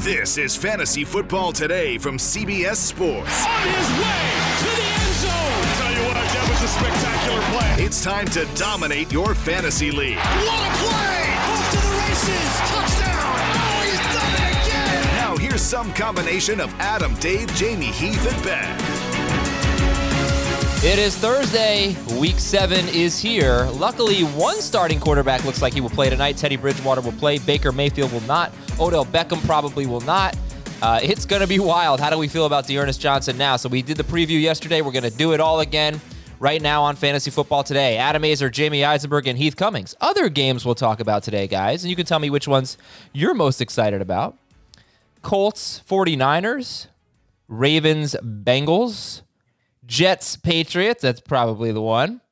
This is Fantasy Football Today from CBS Sports. On his way to the end zone. Tell you what, that was a spectacular play. It's time to dominate your fantasy league. What a play! Off to the races. Touchdown. Oh, he's done it again. Now here's some combination of Adam, Dave, Jamie, Heath, and Ben. It is Thursday. Week seven is here. Luckily, one starting quarterback looks like he will play tonight. Teddy Bridgewater will play. Baker Mayfield will not. Odell Beckham probably will not. Uh, it's going to be wild. How do we feel about D'Ernest Johnson now? So we did the preview yesterday. We're going to do it all again right now on Fantasy Football Today. Adam Aizer, Jamie Eisenberg, and Heath Cummings. Other games we'll talk about today, guys, and you can tell me which ones you're most excited about. Colts, 49ers, Ravens, Bengals, Jets, Patriots. That's probably the one.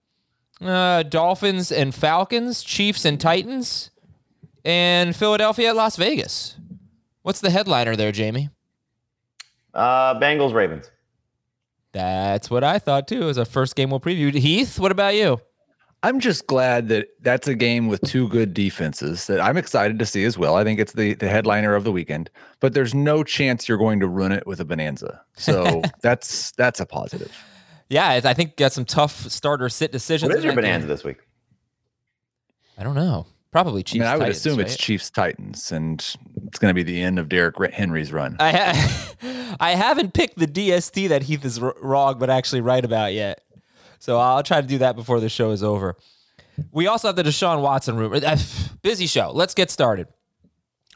Uh, Dolphins and Falcons, Chiefs and Titans, and Philadelphia at Las Vegas. What's the headliner there, Jamie? Uh, Bengals, Ravens. That's what I thought too. As a first game we'll preview. Heath, what about you? I'm just glad that that's a game with two good defenses that I'm excited to see as well. I think it's the the headliner of the weekend, but there's no chance you're going to ruin it with a bonanza. So that's that's a positive. Yeah, I think got some tough starter sit decisions. What is your bonanza game. this week? I don't know. Probably I Chiefs. mean, I would Titans, assume it's? Chiefs Titans, and it's going to be the end of Derrick Henry's run. I ha- I haven't picked the DST that Heath is r- wrong, but actually right about yet. So I'll try to do that before the show is over. We also have the Deshaun Watson rumor. Uh, Busy show. Let's get started.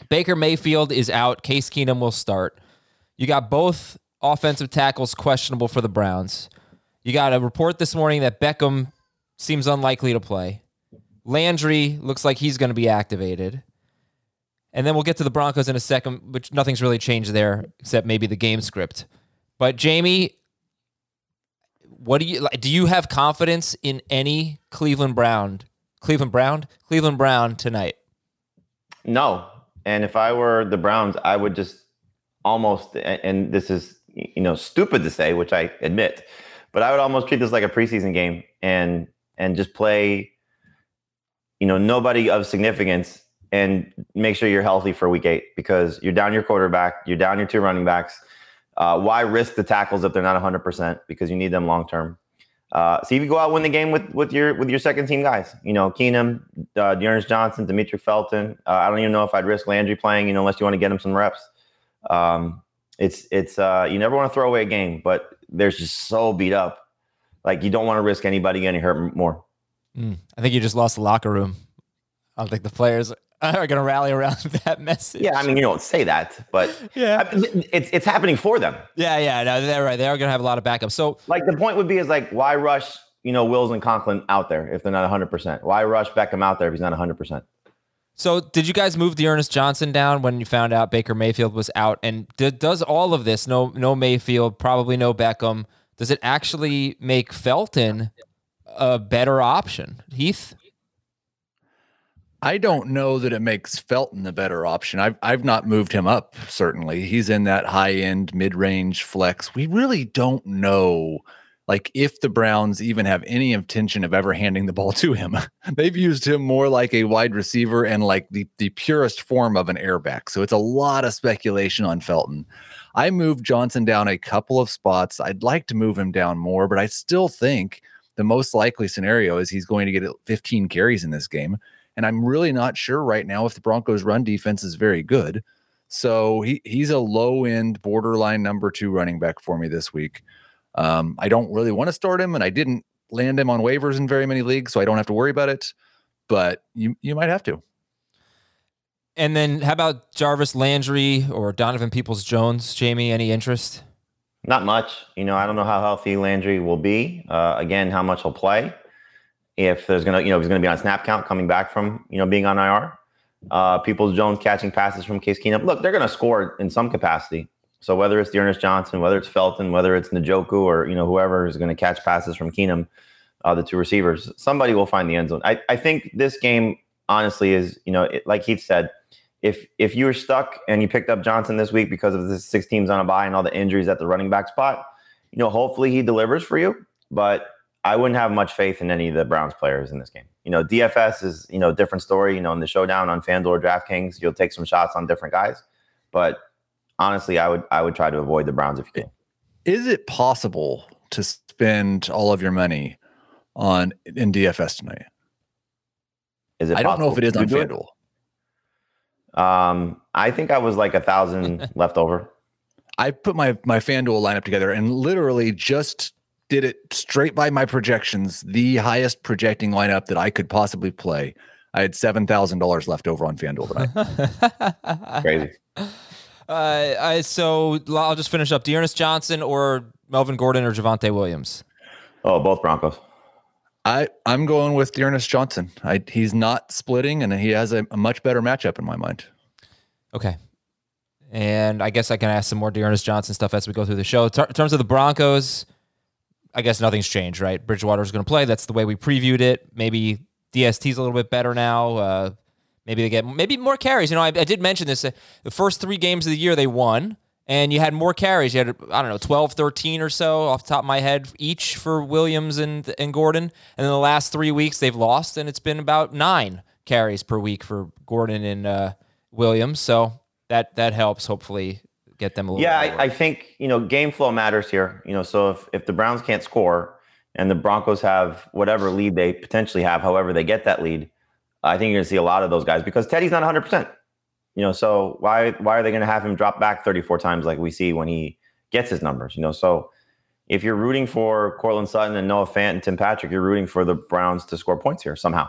Baker Mayfield is out. Case Keenum will start. You got both offensive tackles questionable for the Browns. You got a report this morning that Beckham seems unlikely to play. Landry looks like he's going to be activated. And then we'll get to the Broncos in a second, which nothing's really changed there except maybe the game script. But Jamie, what do you do you have confidence in any Cleveland Brown, Cleveland Brown, Cleveland Brown tonight? No. And if I were the Browns, I would just almost and this is, you know, stupid to say, which I admit, but I would almost treat this like a preseason game and, and just play, you know, nobody of significance and make sure you're healthy for week eight because you're down your quarterback, you're down your two running backs. Uh, why risk the tackles if they're not 100% because you need them long term? Uh, see if you go out win the game with with your with your second team guys. You know, Keenum, uh, D'Ernest Johnson, Demetric Felton. Uh, I don't even know if I'd risk Landry playing. You know, unless you want to get him some reps. Um, it's it's uh, you never want to throw away a game, but there's just so beat up. Like you don't want to risk anybody getting hurt more. Mm. I think you just lost the locker room. I don't think the players are going to rally around that message. Yeah, I mean you don't say that, but Yeah. I- it's it's happening for them. yeah, yeah. No, they're right. They are going to have a lot of backup. So Like the point would be is like why rush you know Wills and Conklin out there if they're not 100. percent Why rush Beckham out there if he's not 100? percent So, did you guys move the Ernest Johnson down when you found out Baker Mayfield was out? And d- does all of this, no, no Mayfield, probably no Beckham, does it actually make Felton a better option? Heath? I don't know that it makes Felton a better option. I've I've not moved him up. Certainly, he's in that high end, mid range flex. We really don't know, like if the Browns even have any intention of ever handing the ball to him. They've used him more like a wide receiver and like the the purest form of an airback. So it's a lot of speculation on Felton. I moved Johnson down a couple of spots. I'd like to move him down more, but I still think the most likely scenario is he's going to get 15 carries in this game. And I'm really not sure right now if the Broncos' run defense is very good. So he, he's a low end, borderline number two running back for me this week. Um, I don't really want to start him, and I didn't land him on waivers in very many leagues, so I don't have to worry about it. But you you might have to. And then how about Jarvis Landry or Donovan Peoples Jones? Jamie, any interest? Not much. You know, I don't know how healthy Landry will be. Uh, again, how much he'll play. if there's gonna, you know, if he's gonna be on snap count coming back from, you know, being on IR. Uh, Peoples Jones catching passes from Case Keenum. Look, they're gonna score in some capacity. So whether it's D'Ernest Johnson, whether it's Felton, whether it's Njoku, or you know whoever is going to catch passes from Keenum, uh, the two receivers, somebody will find the end zone. I, I think this game honestly is you know it, like Heath said, if if you were stuck and you picked up Johnson this week because of the six teams on a buy and all the injuries at the running back spot, you know hopefully he delivers for you. But I wouldn't have much faith in any of the Browns players in this game. You know DFS is you know a different story. You know in the showdown on FanDuel or DraftKings, you'll take some shots on different guys, but honestly, I would I would try to avoid the Browns if you can. Is it possible to spend all of your money on in DFS tonight? Is it? I don't know if it is on FanDuel. Um, I think I was like a thousand left over. I put my my FanDuel lineup together and literally just did it straight by my projections, the highest projecting lineup that I could possibly play. I had seven thousand dollars left over on FanDuel tonight. Crazy. Uh, I, so I'll just finish up. D'Ernest Johnson or Melvin Gordon or Javonte Williams? Oh, both Broncos. I I'm going with D'Ernest Johnson. I, he's not splitting, and he has a, a, much better matchup in my mind. Okay, and I guess I can ask some more D'Ernest Johnson stuff as we go through the show. in terms of the Broncos, I guess nothing's changed, right? Bridgewater is going to play. That's the way we previewed it. Maybe DST's a little bit better now. Uh, Maybe they get maybe more carries. You know, I, I did mention this. Uh, the first three games of the year they won, and you had more carries. You had I don't know 12, 13 or so off the top of my head each for Williams and and Gordon. And in the last three weeks they've lost, and it's been about nine carries per week for Gordon and uh, Williams. So that that helps hopefully get them a little. Yeah, I, I think you know game flow matters here. You know, so if if the Browns can't score and the Broncos have whatever lead they potentially have, however they get that lead I think you're going to see a lot of those guys because Teddy's not 100%. You know, so why why are they going to have him drop back 34 times like we see when he gets his numbers? You know, so if you're rooting for Courtland Sutton and Noah Fant and Tim Patrick, you're rooting for the Browns to score points here somehow.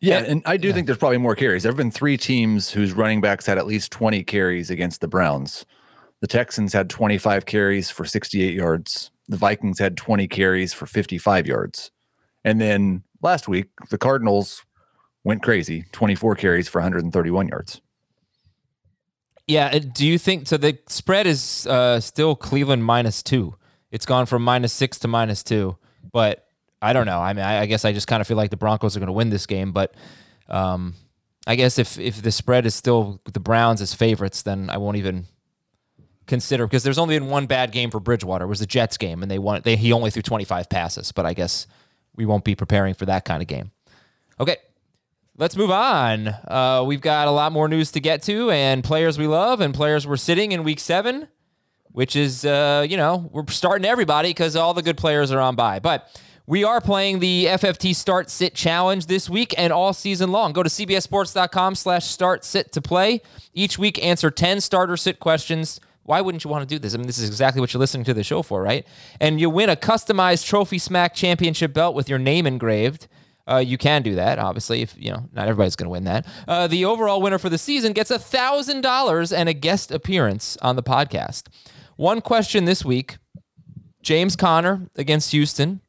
Yeah, and I do yeah. think there's probably more carries. There have been three teams whose running backs had at least 20 carries against the Browns. The Texans had 25 carries for 68 yards. The Vikings had 20 carries for 55 yards. And then last week, the Cardinals went crazy 24 carries for 131 yards. Yeah. Uh, do you think so? The spread is uh, still Cleveland minus two. It's gone from minus six to minus two, but I don't know. I mean, I, I guess I just kind of feel like the Broncos are going to win this game, but um, I guess if if the spread is still the Browns as favorites, then I won't even consider because there's only been one bad game for Bridgewater. It was the Jets game, and they won. They he only threw 25 passes, but I guess we won't be preparing for that kind of game. Okay, Let's move on. Uh, we've got a lot more news to get to, and players we love, and players we're sitting in week seven, which is, uh, you know, we're starting everybody because all the good players are on by. But we are playing the FFT Start Sit Challenge this week and all season long. Go to cbssports.com slash start sit to play. Each week, answer 10 starter sit questions. Why wouldn't you want to do this? I mean, this is exactly what you're listening to the show for, right? And you win a customized Trophy Smack Championship belt with your name engraved. Uh, you can do that, obviously. If you know, not everybody's going to win that. Uh, the overall winner for the season gets a thousand dollars and a guest appearance on the podcast. One question this week: James Conner against Houston,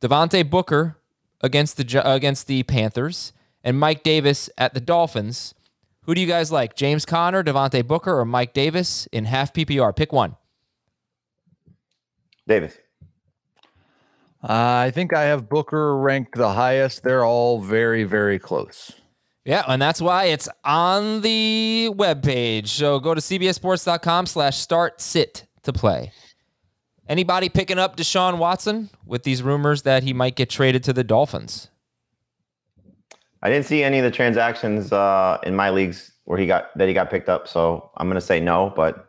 Devontae Booker against the against the Panthers, and Mike Davis at the Dolphins. Who do you guys like? James Conner, Devontae Booker, or Mike Davis in half PPR? Pick one. Davis. Uh, I think I have Booker ranked the highest. They're all very, very close. Yeah, and that's why it's on the webpage. So go to cbssports.com slash start sit to play. Anybody picking up Deshaun Watson with these rumors that he might get traded to the Dolphins? I didn't see any of the transactions uh, in my leagues where he got that he got picked up, so I'm going to say no. But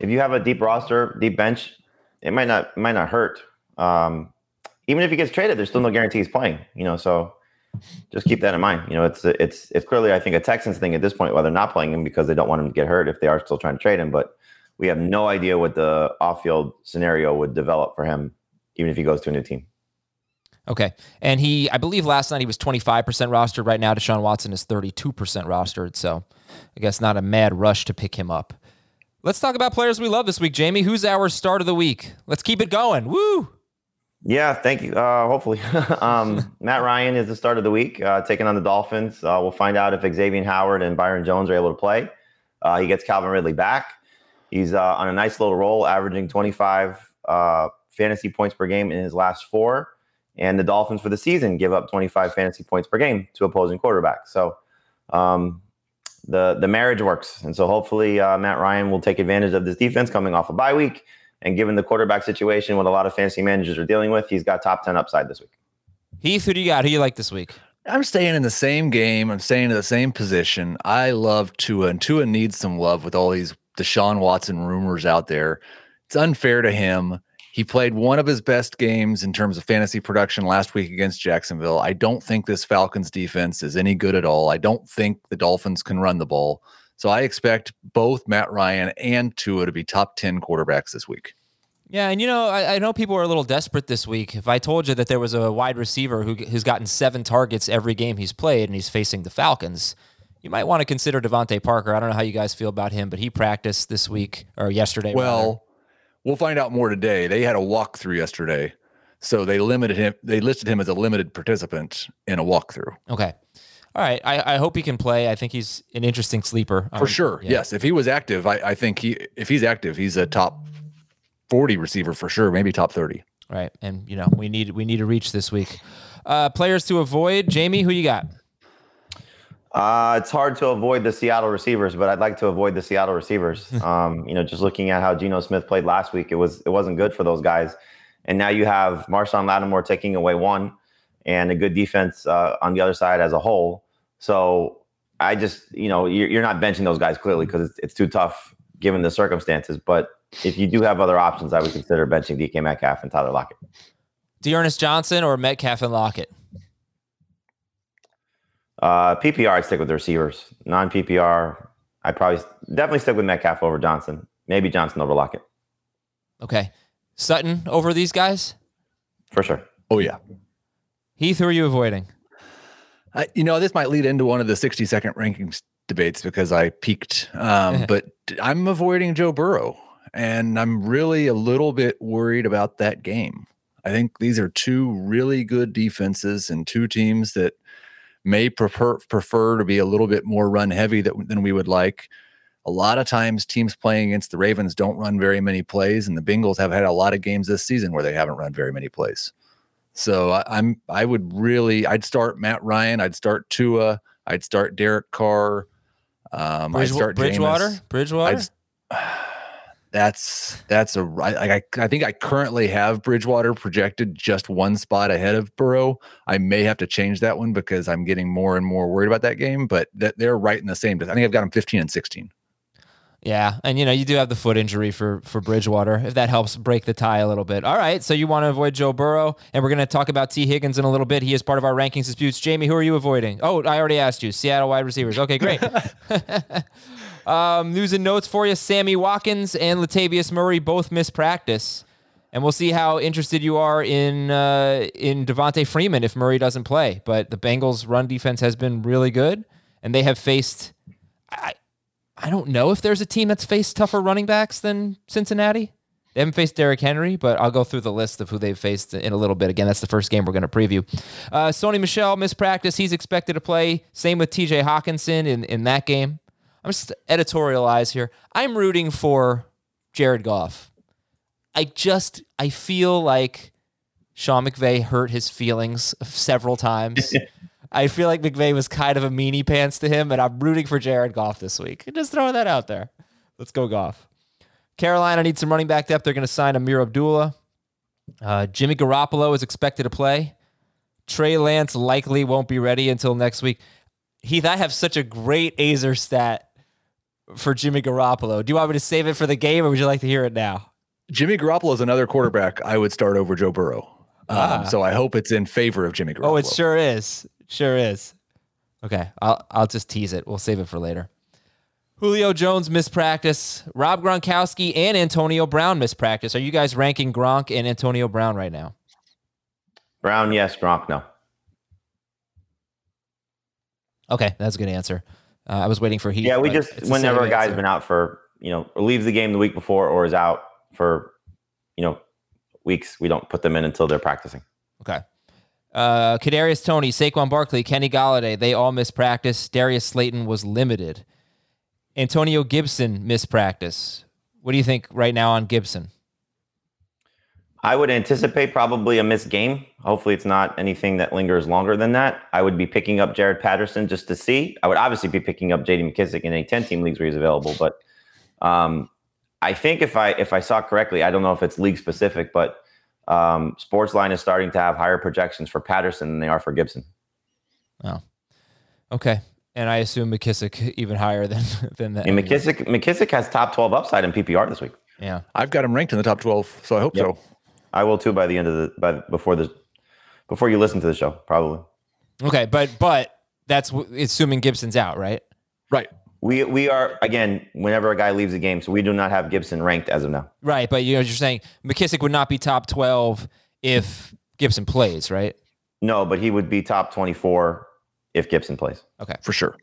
if you have a deep roster, deep bench, it might not it might not hurt. Um, even if he gets traded, there's still no guarantee he's playing. You know, so just keep that in mind. You know, it's it's it's clearly I think a Texans thing at this point, whether not playing him because they don't want him to get hurt if they are still trying to trade him. But we have no idea what the off-field scenario would develop for him, even if he goes to a new team. Okay, and he, I believe last night he was 25% rostered. Right now, Deshaun Watson is 32% rostered. So I guess not a mad rush to pick him up. Let's talk about players we love this week, Jamie. Who's our start of the week? Let's keep it going. Woo! Yeah, thank you. Uh, hopefully, um, Matt Ryan is the start of the week, uh, taking on the Dolphins. Uh, we'll find out if Xavier Howard and Byron Jones are able to play. Uh, he gets Calvin Ridley back. He's uh, on a nice little roll, averaging 25 uh, fantasy points per game in his last four. And the Dolphins for the season give up 25 fantasy points per game to opposing quarterbacks. So um, the the marriage works, and so hopefully Matt Ryan will take advantage of this defense coming off a bye week and given the quarterback situation, what a lot of fantasy managers are dealing with, he's got top 10 upside this week. Heath, who do you got? Who you like this week? I'm staying in the same game. I'm staying in the same position. I love Tua, and Tua needs some love with all these Deshaun Watson rumors out there. It's unfair to him. He played one of his best games in terms of fantasy production last week against Jacksonville. I don't think this Falcons defense is any good at all. I don't think the Dolphins can run the ball. So I expect both Matt Ryan and Tua to be top 10 quarterbacks this week. Yeah, and you know, I, I, know people are a little desperate this week. If I told you that there was a wide receiver who, who's gotten seven targets every game he's played and he's facing the Falcons, you might want to consider DeVante Parker. I don't know how you guys feel about him, but he practiced this week or yesterday. Well, rather. we'll find out more today. They had a walkthrough yesterday, so they limited him. They listed him as a limited participant in a walkthrough. Okay. All right. I, I hope he can play. I think he's an interesting sleeper. For um, sure. Yeah. Yes. If he was active, I, I think he if he's active, he's a top 40 receiver for sure, maybe top 30. Right. And you know, we need we need to reach this week. Uh players to avoid. Jamie, who you got? Uh, it's hard to avoid the Seattle receivers, but I'd like to avoid the Seattle receivers. um, you know, just looking at how Geno Smith played last week, it was it wasn't good for those guys. And now you have Marshon Lattimore taking away one, and a good defense uh, on the other side as a whole. So I just, you know, you're, you're not benching those guys clearly because it's, it's too tough given the circumstances. But if you do have other options, I would consider benching DK Metcalf and Tyler Lockett. D'Ernest Johnson or Metcalf and Lockett? Uh, PPR, I'd stick with the receivers. Non PPR, I'd probably definitely stick with Metcalf over Johnson. Maybe Johnson over Lockett. Okay. Sutton over these guys? For sure. Oh, yeah. Heath, who are you avoiding? I, you know, this might lead into one of the 60 second rankings debates because I peeked. Um, but I'm avoiding Joe Burrow, and I'm really a little bit worried about that game. I think these are two really good defenses and two teams that may prefer prefer to be a little bit more run heavy that, than we would like. A lot of times, teams playing against the Ravens don't run very many plays, and the Bengals have had a lot of games this season where they haven't run very many plays. So I, I'm I would really I'd start Matt Ryan, I'd start Tua, I'd start Derek Carr, um, Bridge, I'd start Bridgewater, Jameis. Bridgewater. I'd, that's that's a I, I I think I currently have Bridgewater projected just one spot ahead of Burrow. I may have to change that one because I'm getting more and more worried about that game. But that they're right in the same. I think I've got them 15 and 16. Yeah, and you know you do have the foot injury for for Bridgewater. If that helps break the tie a little bit. All right, so you want to avoid Joe Burrow, and we're going to talk about Tee Higgins in a little bit. He is part of our rankings disputes. Jamie, who are you avoiding? Oh, I already asked you. Seattle wide receivers. Okay, great. um, news and notes for you: Sammy Watkins and Latavius Murray both miss practice, and we'll see how interested you are in uh, in Devonta Freeman if Murray doesn't play. But the Bengals' run defense has been really good, and they have faced. I, don't know if there's a team that's faced tougher running backs than Cincinnati. They haven't faced Derrick Henry, but I'll go through the list of who they've faced in a little bit. Again, that's the first game we're going to preview. Uh, Sony Michel missed practice. He's expected to play. Same with TJ Hockenson in, in that game. I'm just editorialize here. I'm rooting for Jared Goff. I just I feel like Sean McVay hurt his feelings several times I feel like McVay was kind of a meanie pants to him, and I'm rooting for Jared Goff this week. Just throwing that out there. Let's go Goff. Carolina needs some running back depth. They're going to sign Ameer Abdullah. Uh, Jimmy Garoppolo is expected to play. Trey Lance likely won't be ready until next week. Heath, I have such a great Aizer stat for Jimmy Garoppolo. Do you want me to save it for the game, or would you like to hear it now? Jimmy Garoppolo is another quarterback I would start over Joe Burrow. Um. So I hope it's in favor of Jimmy Garoppolo. Oh, it sure is. Sure is. Okay, I'll I'll just tease it. We'll save it for later. Julio Jones missed practice. Rob Gronkowski and Antonio Brown missed practice. Are you guys ranking Gronk and Antonio Brown right now? Brown, yes. Gronk, no. Okay, that's a good answer. Uh, I was waiting for Heath. Yeah, we just whenever a guy's answer. been out for you know leaves the game the week before or is out for you know weeks. We don't put them in until they're practicing. Okay. Uh, Kadarius Toney, Saquon Barkley, Kenny Golladay, they all missed practice. Darius Slayton was limited. Antonio Gibson missed practice. What do you think right now on Gibson? I would anticipate probably a missed game. Hopefully, it's not anything that lingers longer than that. I would be picking up Jaret Patterson just to see. I would obviously be picking up J.D. McKissic in a ten-team leagues where he's available. But um, I think if I if I saw correctly, I don't know if it's league specific, but um, Sportsline is starting to have higher projections for Patterson than they are for Gibson. Oh, okay. And I assume McKissic even higher than than that. And McKissick McKissic has top twelve upside in PPR this week. Yeah, I've got him ranked in the top twelve, so I hope Yep. so. I will too by the end of the by before the before you listen to the show probably. Okay, but but that's w- assuming Gibson's out, right? Right. We we are again whenever a guy leaves the game, so we do not have Gibson ranked as of now. Right, but you know you're saying McKissic would not be top twelve if Gibson plays, right? No, but he would be top twenty four if Gibson plays. Okay. For sure.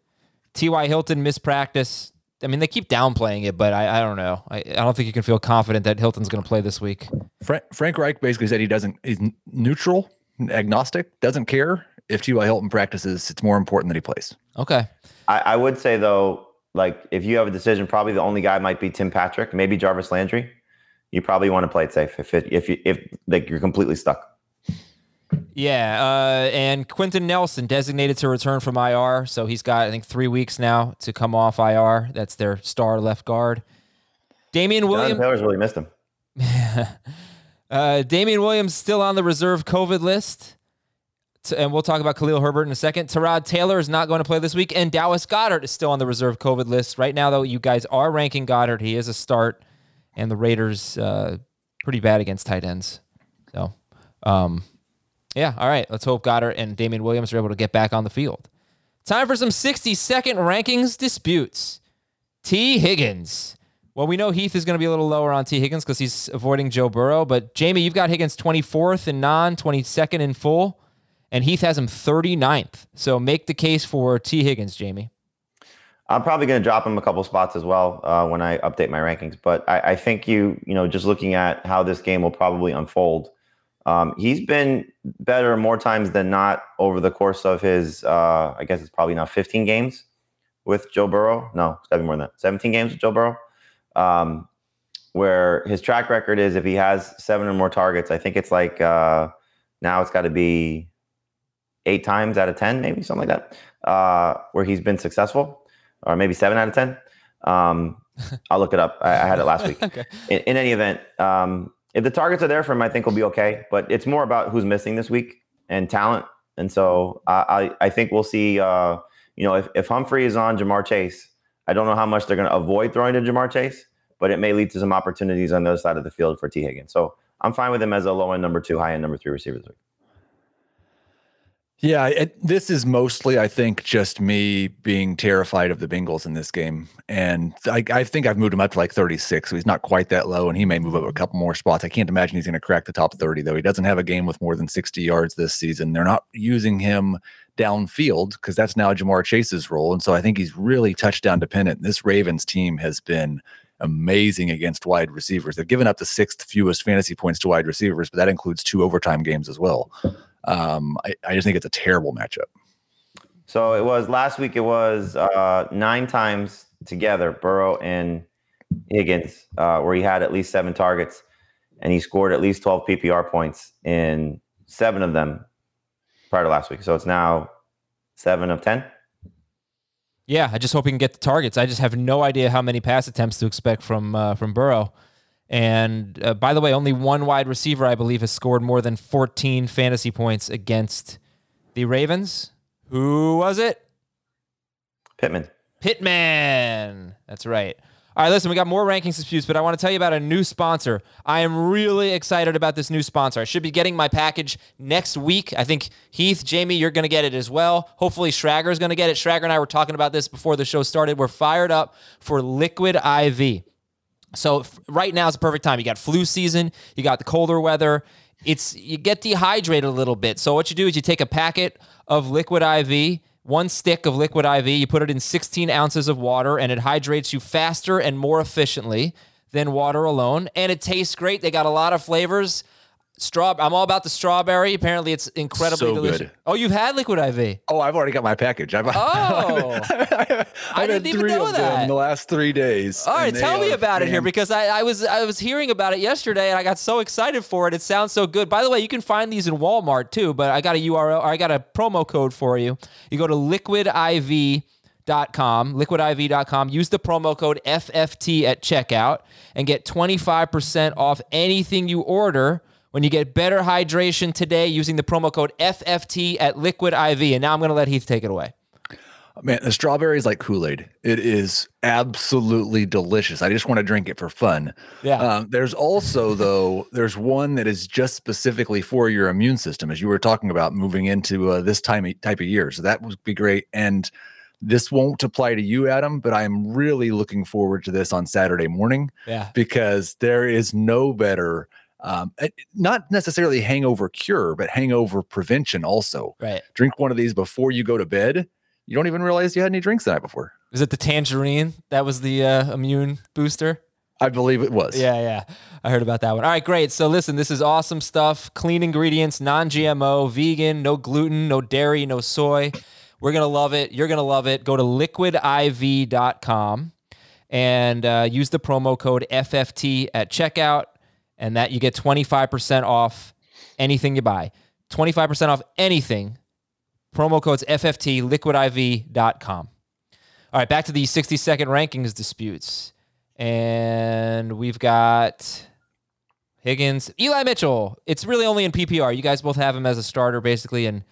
T.Y. Hilton missed practice. I mean, they keep downplaying it, but I, I don't know. I, I don't think you can feel confident that Hilton's going to play this week. Frank, Frank Reich basically said he doesn't. He's neutral, agnostic, doesn't care if T.Y. Hilton practices. It's more important that he plays. Okay. I, I would say though, like if you have a decision, probably the only guy might be Tim Patrick, maybe Jarvis Landry. You probably want to play it safe if it, if you, if like you're completely stuck. Yeah, uh, and Quenton Nelson designated to return from IR, so he's got I think three weeks now to come off IR. That's their star left guard. Damien Williams, Taylor's really missed him. uh, Damien Williams still on the reserve COVID list, and we'll talk about Khalil Herbert in a second. Tyrod Taylor is not going to play this week, and Dallas Goedert is still on the reserve COVID list right now. Though you guys are ranking Goedert, he is a start, and the Raiders uh, pretty bad against tight ends. So, um, yeah, all right. Let's hope Goedert and Damien Williams are able to get back on the field. Time for some 60 second rankings disputes. Tee Higgins. Well, we know Heath is going to be a little lower on Tee Higgins because he's avoiding Joe Burrow. But Jamie, you've got Higgins 24th in non, 22nd in full, and Heath has him 39th. So make the case for Tee Higgins, Jamie. I'm probably going to drop him a couple spots as well uh, when I update my rankings. But I, I think you, you know, just looking at how this game will probably unfold, um, he's been better more times than not over the course of his, uh, I guess it's probably now 15 games with Joe Burrow. No, seven more than that. 17 games with Joe Burrow. Um, where his track record is if he has seven or more targets, I think it's like uh, now it's got to be eight times out of 10, maybe something like that, uh, where he's been successful or maybe seven out of 10. Um, I'll look it up. I, I had it last week. Okay. In, in any event, um, if the targets are there for him, I think we'll be okay. But it's more about who's missing this week and talent. And so I, I, I think we'll see, uh, you know, if, if Humphrey is on Ja'Marr Chase, I don't know how much they're going to avoid throwing to Ja'Marr Chase, but it may lead to some opportunities on the other side of the field for Tee Higgins. So I'm fine with him as a low end number two, high end number three receiver this week. Yeah, it, this is mostly, I think, just me being terrified of the Bengals in this game, and I, I think I've moved him up to like 36, so he's not quite that low, and he may move up a mm-hmm. couple more spots. I can't imagine he's going to crack the top 30, though. He doesn't have a game with more than 60 yards this season. They're not using him downfield because that's now Ja'Marr Chase's role, and so I think he's really touchdown dependent. This Ravens team has been amazing against wide receivers. They've given up the sixth fewest fantasy points to wide receivers, but that includes two overtime games as well. Um, I, I just think it's a terrible matchup. So it was last week. It was uh, nine times together, Burrow and Higgins, uh, where he had at least seven targets, and he scored at least twelve PPR points in seven of them prior to last week. So it's now seven of ten. Yeah, I just hope he can get the targets. I just have no idea how many pass attempts to expect from uh, from Burrow. And uh, by the way, only one wide receiver, I believe, has scored more than 14 fantasy points against the Ravens. Who was it? Pittman. Pitman. That's right. All right, listen, we got more rankings disputes, but I want to tell you about a new sponsor. I am really excited about this new sponsor. I should be getting my package next week. I think Heath, Jamie, you're going to get it as well. Hopefully, Schragg is going to get it. Schragg and I were talking about this before the show started. We're fired up for Liquid IV. So right now is the perfect time. You got flu season, you got the colder weather. It's you get dehydrated a little bit. So what you do is you take a packet of liquid IV, one stick of liquid IV, you put it in 16 ounces of water, and it hydrates you faster and more efficiently than water alone. And it tastes great. They got a lot of flavors. Straw. I'm all about the strawberry. Apparently, it's incredibly So delicious. good. Oh, you've had liquid IV. Oh, I've already got my package. I've, Oh. I've I had didn't even know that. in the last three days. All right, tell me about it here because I, I was I was hearing about it yesterday and I got so excited for it. It sounds so good. By the way, you can find these in Walmart too, but I got a URL or I got a promo code for you. You go to liquidiv.com, liquidiv.com, use the promo code FFT at checkout and get 25% off anything you order when you get better hydration today using the promo code FFT at Liquid IV. And now I'm going to let Heath take it away. Man, the strawberry is like Kool Aid. It is absolutely delicious. I just want to drink it for fun. Yeah. Um, there's also, though, there's one that is just specifically for your immune system, as you were talking about moving into uh, this time type of year. So that would be great. And this won't apply to you, Adam, but I'm really looking forward to this on Saturday morning Yeah. because there is no better, um, eh, not necessarily hangover cure, but hangover prevention also. Right. Drink one of these before you go to bed. You don't even realize you had any drinks the night before. Was it the tangerine? That was the uh, immune booster? I believe it was. Yeah, yeah. I heard about that one. All right, great. So listen, this is awesome stuff. Clean ingredients, non-GMO, vegan, no gluten, no dairy, no soy. We're going to love it. You're going to love it. Go to liquidiv.com and uh, use the promo code FFT at checkout and that you get 25% off anything you buy. 25% off anything. Promo code's FFT, liquidiv.com. All right, back to the 60 second rankings disputes. And we've got Higgins, Eli Mitchell. It's really only in PPR. You guys both have him as a starter, basically, and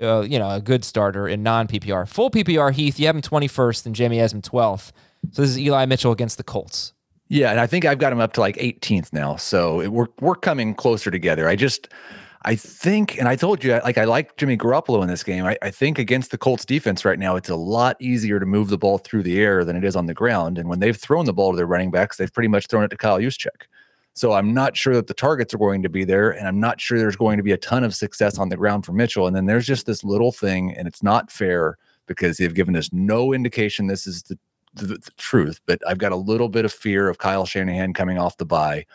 uh, you know a good starter in non PPR. Full PPR, Heath, you have him 21st, and Jamie has him 12th. So this is Eli Mitchell against the Colts. Yeah, and I think I've got him up to like 18th now. So it, we're we're coming closer together. I just I think, and I told you, like I like Jimmy Garoppolo in this game. I, I think against the Colts defense right now, it's a lot easier to move the ball through the air than it is on the ground. And when they've thrown the ball to their running backs, they've pretty much thrown it to Kyle Juszczyk. So I'm not sure that the targets are going to be there, and I'm not sure there's going to be a ton of success on the ground for Mitchell. And then there's just this little thing, and it's not fair because they've given us no indication this is the the, the truth, but I've got a little bit of fear of Kyle Shanahan coming off the bye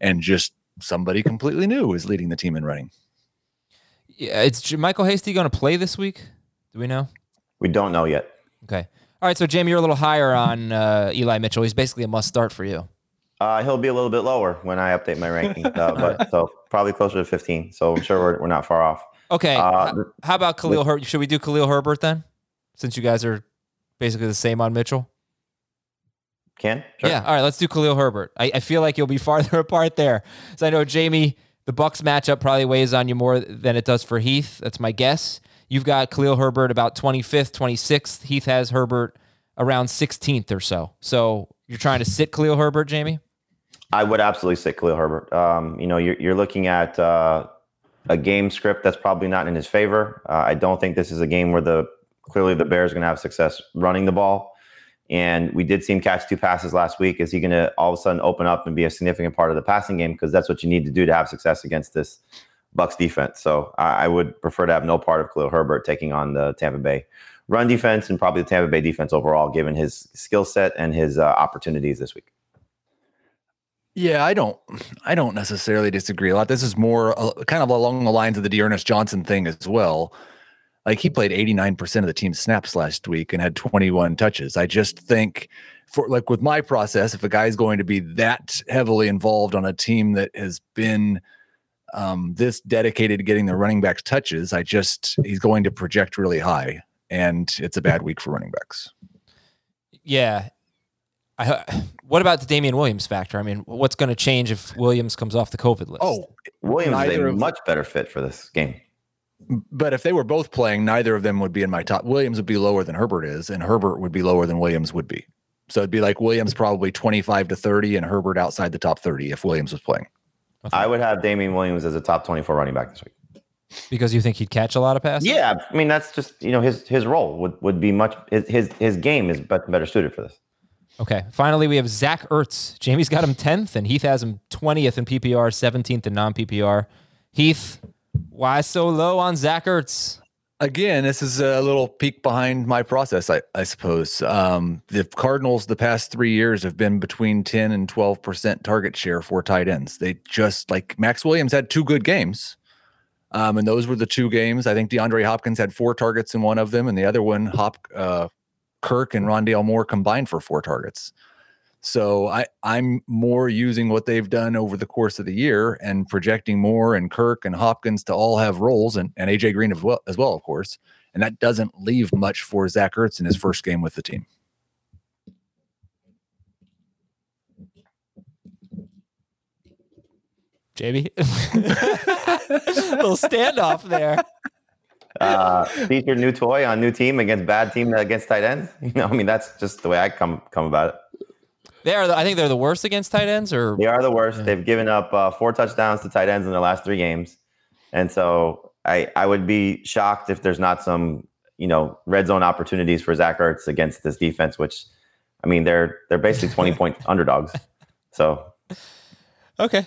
and just somebody completely new is leading the team in running. Yeah, it's JaMycal Hasty going to play this week? Do we know? We don't know yet. Okay. All right, so Jamie, you're a little higher on uh, Eli Mitchell. He's basically a must start for you. Uh, he'll be a little bit lower when I update my ranking, uh, but so probably closer to 15. So I'm sure we're, we're not far off. Okay. Uh, h- how about Khalil Herbert? Should we do Khalil Herbert then? Since you guys are basically the same on Mitchell. Ken? Sure. Yeah. All right. Let's do Khalil Herbert. I, I feel like you'll be farther apart there. So I know Jamie, the Bucks matchup probably weighs on you more than it does for Heath. That's my guess. You've got Khalil Herbert about 25th, 26th. Heath has Herbert around 16th or so. So you're trying to sit Khalil Herbert, Jamie? I would absolutely sit Khalil Herbert. Um, you know, you're, you're looking at uh, a game script that's probably not in his favor. Uh, I don't think this is a game where the clearly the Bears are going to have success running the ball. And we did see him catch two passes last week. Is he going to all of a sudden open up and be a significant part of the passing game? Because that's what you need to do to have success against this Bucks defense. So I, I would prefer to have no part of Khalil Herbert taking on the Tampa Bay run defense and probably the Tampa Bay defense overall, given his skill set and his uh, opportunities this week. Yeah, I don't, I don't necessarily disagree a lot. This is more uh, kind of along the lines of the D'Ernest Johnson thing as well. Like he played 89% of the team's snaps last week and had 21 touches. I just think for like with my process, if a guy's going to be that heavily involved on a team that has been um, this dedicated to getting the running backs touches, I just he's going to project really high, and it's a bad week for running backs. Yeah. I, what about the Damien Williams factor? I mean, what's going to change if Williams comes off the COVID list? Oh, Williams is Neither a of- much better fit for this game. But if they were both playing, neither of them would be in my top. Williams would be lower than Herbert is, and Herbert would be lower than Williams would be. So it'd be like Williams probably 25 to 30 and Herbert outside the top 30 if Williams was playing. I would have Damien Williams as a top 24 running back this week. because you think he'd catch a lot of passes? Yeah, I mean that's just you know his his role would would be much his his, his game is better, better suited for this. Okay. Finally, we have Zach Ertz. Jamie's got him 10th, and Heath has him 20th in PPR, 17th in non PPR. Heath, why so low on Zach Ertz? Again, this is a little peek behind my process, I, I suppose. Um, the Cardinals, the past three years, have been between 10 and 12% target share for tight ends. They just like Maxx Williams had two good games. Um, and those were the two games. I think DeAndre Hopkins had four targets in one of them, and the other one, Hop, uh, Kirk and Rondale Moore combined for four targets. So I, I'm more using what they've done over the course of the year and projecting Moore and Kirk and Hopkins to all have roles and, and AJ Green as well, as well, of course. And that doesn't leave much for Zach Ertz in his first game with the team. JB. A little standoff there. Uh, feature new toy on new team against bad team against tight ends. You know, I mean, that's just the way I come come about it. They are. The, I think they're the worst against tight ends. Or They are the worst. They've given up uh, four touchdowns to tight ends in their last three games, and so I I would be shocked if there's not some you know red zone opportunities for Zach Ertz against this defense, which I mean they're they're basically twenty point underdogs. So okay.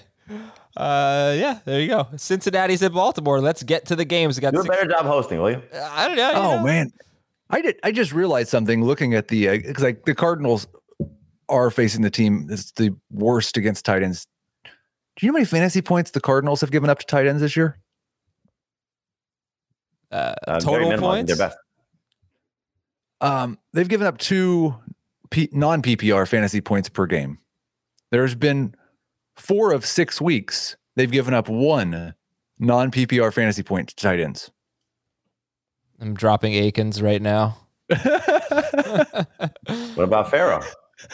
Uh, yeah, there you go. Cincinnati's at Baltimore. Let's get to the games. We got do a six- better job hosting, will you? I don't know. Oh know. man, I did. I just realized something looking at the because like the Cardinals are facing the team that's the worst against tight ends. Do you know how many fantasy points the Cardinals have given up to tight ends this year? Uh, Uh, total minimal. I think points. Their best. Um, they've given up two P- non PPR fantasy points per game. There's been four of six weeks they've given up one non PPR fantasy point to tight ends. I'm dropping Akins right now. What about Pharaoh?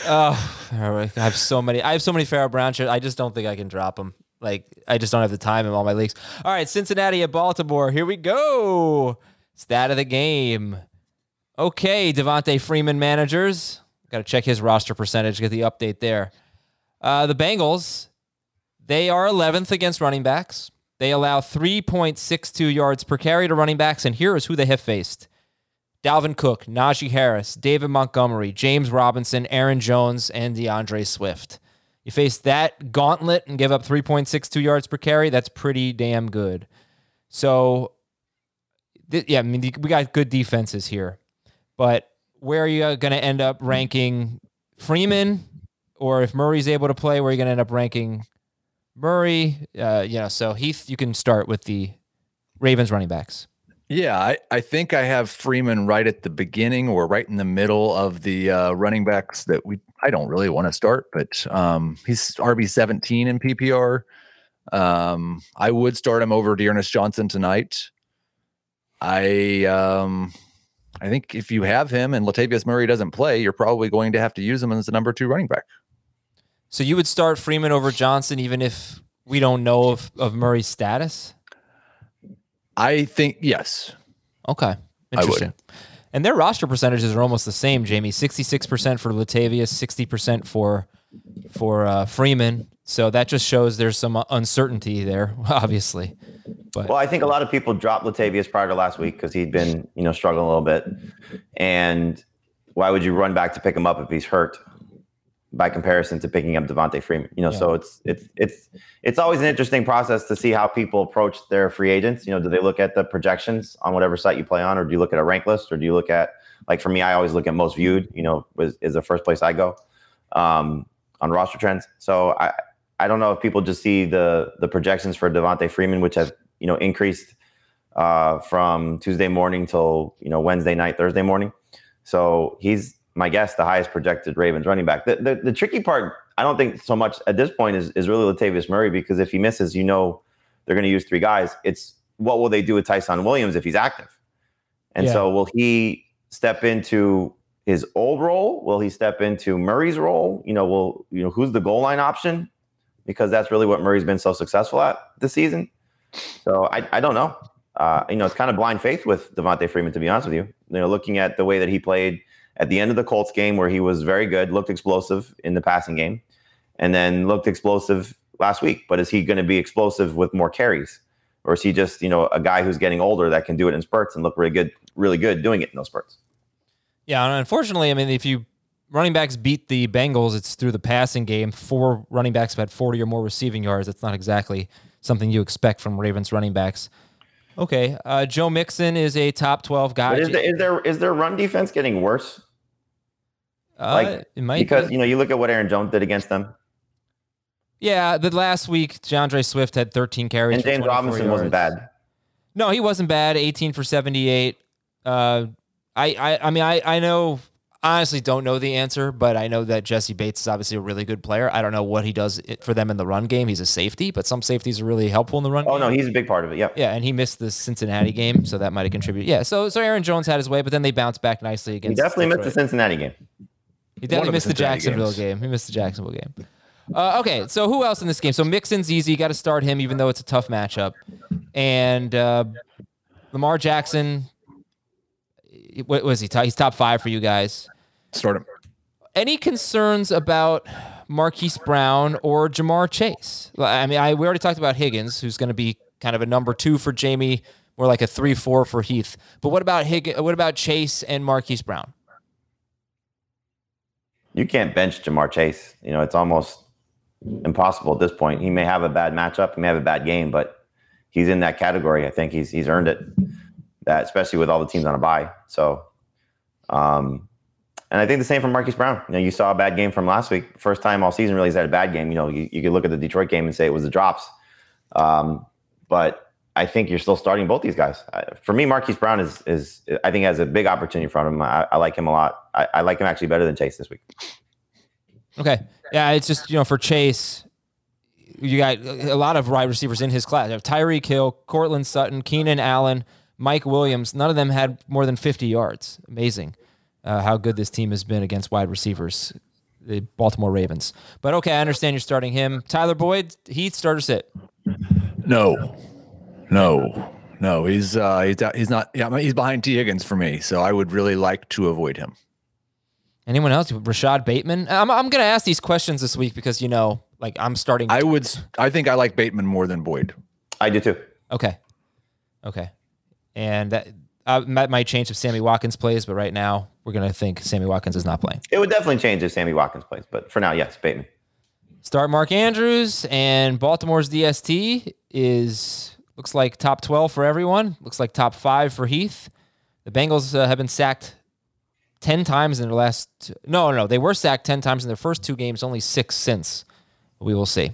Oh, I have so many. I have so many Pharaoh Brown shirts. I just don't think I can drop them. Like I just don't have the time in all my leagues. All right, Cincinnati at Baltimore. Here we go. Stat of the game. Okay, Devonta Freeman managers. Got to check his roster percentage. Get the update there. Uh, the Bengals. They are 11th against running backs. They allow 3.62 yards per carry to running backs, and here is who they have faced. Dalvin Cook, Najee Harris, David Montgomery, James Robinson, Aaron Jones, and D'Andre Swift. You face that gauntlet and give up 3.62 yards per carry. That's pretty damn good. So, th- yeah, I mean, we got good defenses here. But where are you going to end up ranking Freeman? Or if Murray's able to play, where are you going to end up ranking Murray? Uh, you know, so Heath, you can start with the Ravens running backs. Yeah, I, I think I have Freeman right at the beginning or right in the middle of the uh, running backs that we I don't really want to start, but um, he's RB seventeen in PPR. Um, I would start him over D'Ernest Johnson tonight. I um, I think if you have him and Latavius Murray doesn't play, you're probably going to have to use him as the number two running back. So you would start Freeman over Johnson even if we don't know of, of Murray's status? I think yes. Okay. Interesting. And their roster percentages are almost the same, Jamie. 66% for Latavius, 60% for for uh, Freeman. So that just shows there's some uncertainty there, obviously. But Well, I think a lot of people dropped Latavius prior to last week because he'd been, you know, struggling a little bit. And why would you run back to pick him up if he's hurt? By comparison to picking up Devonta Freeman, you know, so it's it's it's it's always an interesting process to see how people approach their free agents. You know, do they look at the projections on whatever site you play on, or do you look at a rank list, or do you look at like for me, I always look at most viewed. You know, is, is the first place I go um, on roster trends. So I I don't know if people just see the the projections for Devonta Freeman, which has you know increased uh, from Tuesday morning till you know Wednesday night, Thursday morning. So he's my guess, the highest projected Ravens running back. The, the the tricky part, I don't think so much at this point is is really Latavius Murray because if he misses, you know they're going to use three guys. It's what will they do with Ty'Son Williams if he's active? And Yeah. so will he step into his old role? Will he step into Murray's role? You know, will you know who's the goal line option? Because that's really what Murray's been so successful at this season. So I, I don't know. Uh, you know, it's kind of blind faith with Devonta Freeman, to be honest with you. You know, looking at the way that he played at the end of the Colts game, where he was very good, looked explosive in the passing game, and then looked explosive last week. But is he going to be explosive with more carries, or is he just you know a guy who's getting older that can do it in spurts and look really good, really good doing it in those spurts? Yeah, and unfortunately, I mean, if you running backs beat the Bengals, it's through the passing game. Four running backs have had 40 or more receiving yards. That's not exactly something you expect from Ravens running backs. Okay. Uh, Joe Mixon is a top 12 guy. Is, there, is there is their run defense getting worse? Uh, like, it might because be. you know you look at what Aaron Jones did against them, Yeah, the last week, D'Andre Swift had 13 carries. and James 24 Robinson wasn't bad. No, he wasn't bad. 18 for 78. Uh, I, I, I mean, I, I know, honestly, don't know the answer, but I know that Jessie Bates is obviously a really good player. I don't know what he does for them in the run game. He's a safety, but some safeties are really helpful in the run. Oh game. no, he's a big part of it. Yep. Yeah, and he missed the Cincinnati game, so that might have contributed. Yeah, so so Aaron Jones had his way, but then they bounced back nicely against. He definitely missed the Cincinnati game. He definitely missed the Jacksonville games. game. He missed the Jacksonville game. Uh, okay, so who else in this game? So Mixon's easy. You got to start him, even though it's a tough matchup. And uh, Lamar Jackson, what was he? He's top five for you guys. Start him. Any concerns about Marquise Brown or Ja'Marr Chase? I mean, I we already talked about Higgins, who's going to be kind of a number two for Jamie, more like a three-four for Heath. But what about Higgins? What about Chase and Marquise Brown? You can't bench Ja'Marr Chase. You know, it's almost impossible at this point. He may have a bad matchup, he may have a bad game, but he's in that category. I think he's he's earned it. That especially with all the teams on a bye. So, um, and I think the same for Marquise Brown. You know, you saw a bad game from last week. First time all season, really, he's had a bad game. You know, you, you could look at the Detroit game and say it was the drops. Um, but I think you're still starting both these guys. For me, Marquise Brown is is I think has a big opportunity in front of him. I, I like him a lot. I, I like him actually better than Chase this week. Okay. Yeah, it's just, you know, for Chase, you got a lot of wide receivers in his class. You have Tyreek Hill, Courtland Sutton, Keenan Allen, Mike Williams. None of them had more than 50 yards. Amazing uh, how good this team has been against wide receivers, the Baltimore Ravens. But okay, I understand you're starting him. Tyler Boyd, Heath, starter sit. No, no, no. He's uh, he's he's not. Yeah, he's behind Tee Higgins for me. So I would really like to avoid him. Anyone else? Rashad Bateman? I'm, I'm going to ask these questions this week because, you know, like I'm starting. I would. I think I like Bateman more than Boyd. I do too. Okay. Okay. And that, uh, that might change if Sammy Watkins plays, but right now we're going to think Sammy Watkins is not playing. It would definitely change if Sammy Watkins plays, but for now, yes, Bateman. Start Mark Andrews and Baltimore's DST is looks like top 12 for everyone. Looks like top 5 for Heath. The Bengals uh, have been sacked 10 times in their last No, no, they were sacked 10 times in their first two games, only 6 since. We will see. All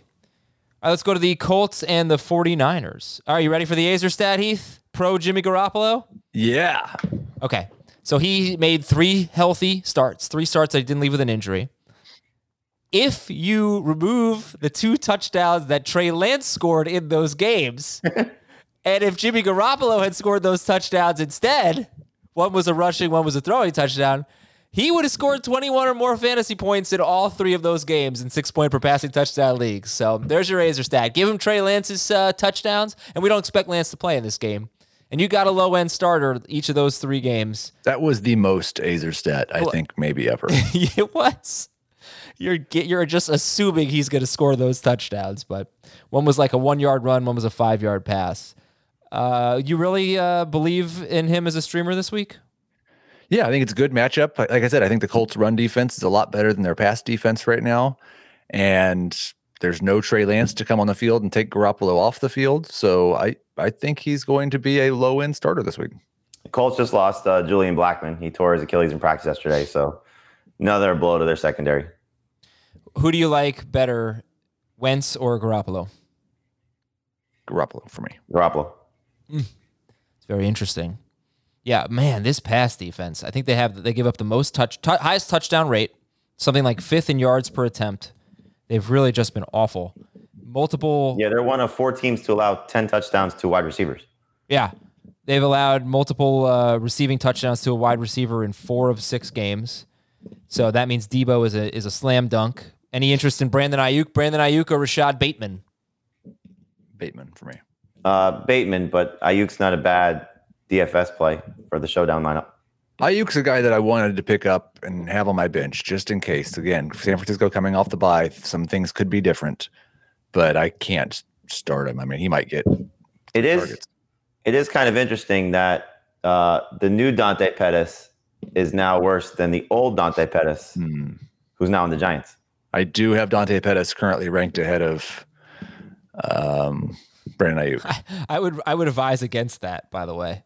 right, let's go to the Colts and the 49ers. Are you ready for the Aizer stat, Heath? Pro Jimmy Garoppolo? Yeah. Okay. So he made three healthy starts, three starts that he didn't leave with an injury. If you remove the two touchdowns that Trey Lance scored in those games, and if Jimmy Garoppolo had scored those touchdowns instead, one was a rushing, one was a throwing touchdown, he would have scored 21 or more fantasy points in all three of those games in six point per passing touchdown leagues. So there's your Aizer stat. Give him Trey Lance's uh, touchdowns, and we don't expect Lance to play in this game. And you got a low end starter each of those three games. That was the most Aizer stat I think maybe ever. it was. You're you're just assuming he's going to score those touchdowns, but one was like a one yard run, one was a five yard pass. Uh, you really uh, believe in him as a streamer this week? Yeah, I think it's a good matchup. Like like I said, I think the Colts' run defense is a lot better than their pass defense right now. And there's no Trey Lance to come on the field and take Garoppolo off the field. So I, I think he's going to be a low end starter this week. The Colts just lost uh, Julian Blackmon. He tore his Achilles in practice yesterday, so another blow to their secondary. Who do you like better, Wentz or Garoppolo? Garoppolo for me. Garoppolo. It's very interesting. Yeah, man, this pass defense. I think they have they give up the most touch, tou- highest touchdown rate, something like fifth in yards per attempt. They've really just been awful. Multiple Yeah, they're one of four teams to allow 10 touchdowns to wide receivers. Yeah. They've allowed multiple uh, receiving touchdowns to a wide receiver in four of six games. So that means Debo is a is a slam dunk. Any interest in Brandon Aiyuk? Brandon Aiyuk or Rashad Bateman? Bateman for me. Uh, Bateman, but Aiyuk's not a bad DFS play for the showdown lineup. Aiyuk's a guy that I wanted to pick up and have on my bench just in case. Again, San Francisco coming off the bye, some things could be different, but I can't start him. I mean, he might get It is targets. it is kind of interesting that uh, the new Dante Pettis is now worse than the old Dante Pettis, Hmm. who's now in the Giants. I do have Dante Pettis currently ranked ahead of um, Brandon Aiyuk. I would I would advise against that. By the way,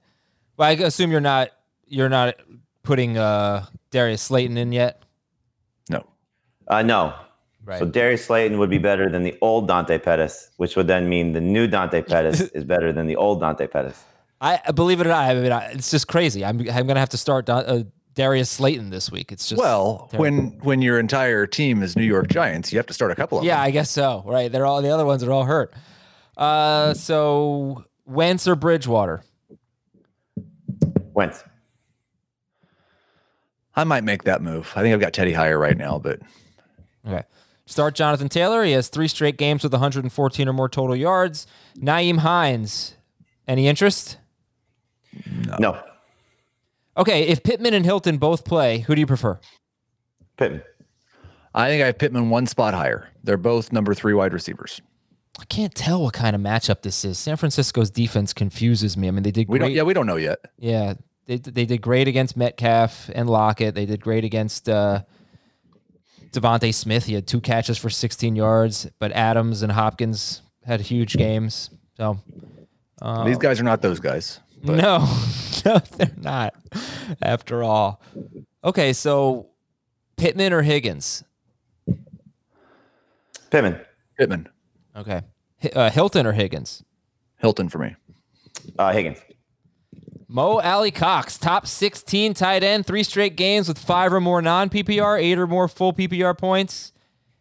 well, I assume you're not you're not putting uh, Darius Slayton in yet. No. Uh, no. Right. So Darius Slayton would be better than the old Dante Pettis, which would then mean the new Dante Pettis is better than the old Dante Pettis. I believe it or not, I mean, I, it's just crazy. I'm I'm gonna have to start Don, uh, Darius Slayton this week. It's just Well, terrible. when when your entire team is New York Giants, you have to start a couple of yeah, them. Yeah, I guess so. Right, they're all the other ones are all hurt. Uh, so Wentz or Bridgewater? Wentz. I might make that move. I think I've got Teddy higher right now, but Okay. Start Jonathan Taylor. He has three straight games with 114 or more total yards. Nyheim Hines. Any interest? No. Okay, if Pittman and Hilton both play, who do you prefer? Pittman. I think I have Pittman one spot higher. They're both number three wide receivers. I can't tell what kind of matchup this is. San Francisco's defense confuses me. I mean, they did We great. don't. Yeah, we don't know yet. Yeah, they they did great against Metcalf and Lockett. They did great against uh, DeVonta Smith. He had two catches for 16 yards, but Adams and Hopkins had huge games. So These guys are not those guys. No, no, they're not. After all, okay. So Pittman or Higgins? Pittman. Pittman, Okay, Hi- uh, Hilton or Higgins? Hilton for me. Uh, Higgins. Mo Alie-Cox, top 16 tight end, three straight games with five or more non PPR, eight or more full PPR points.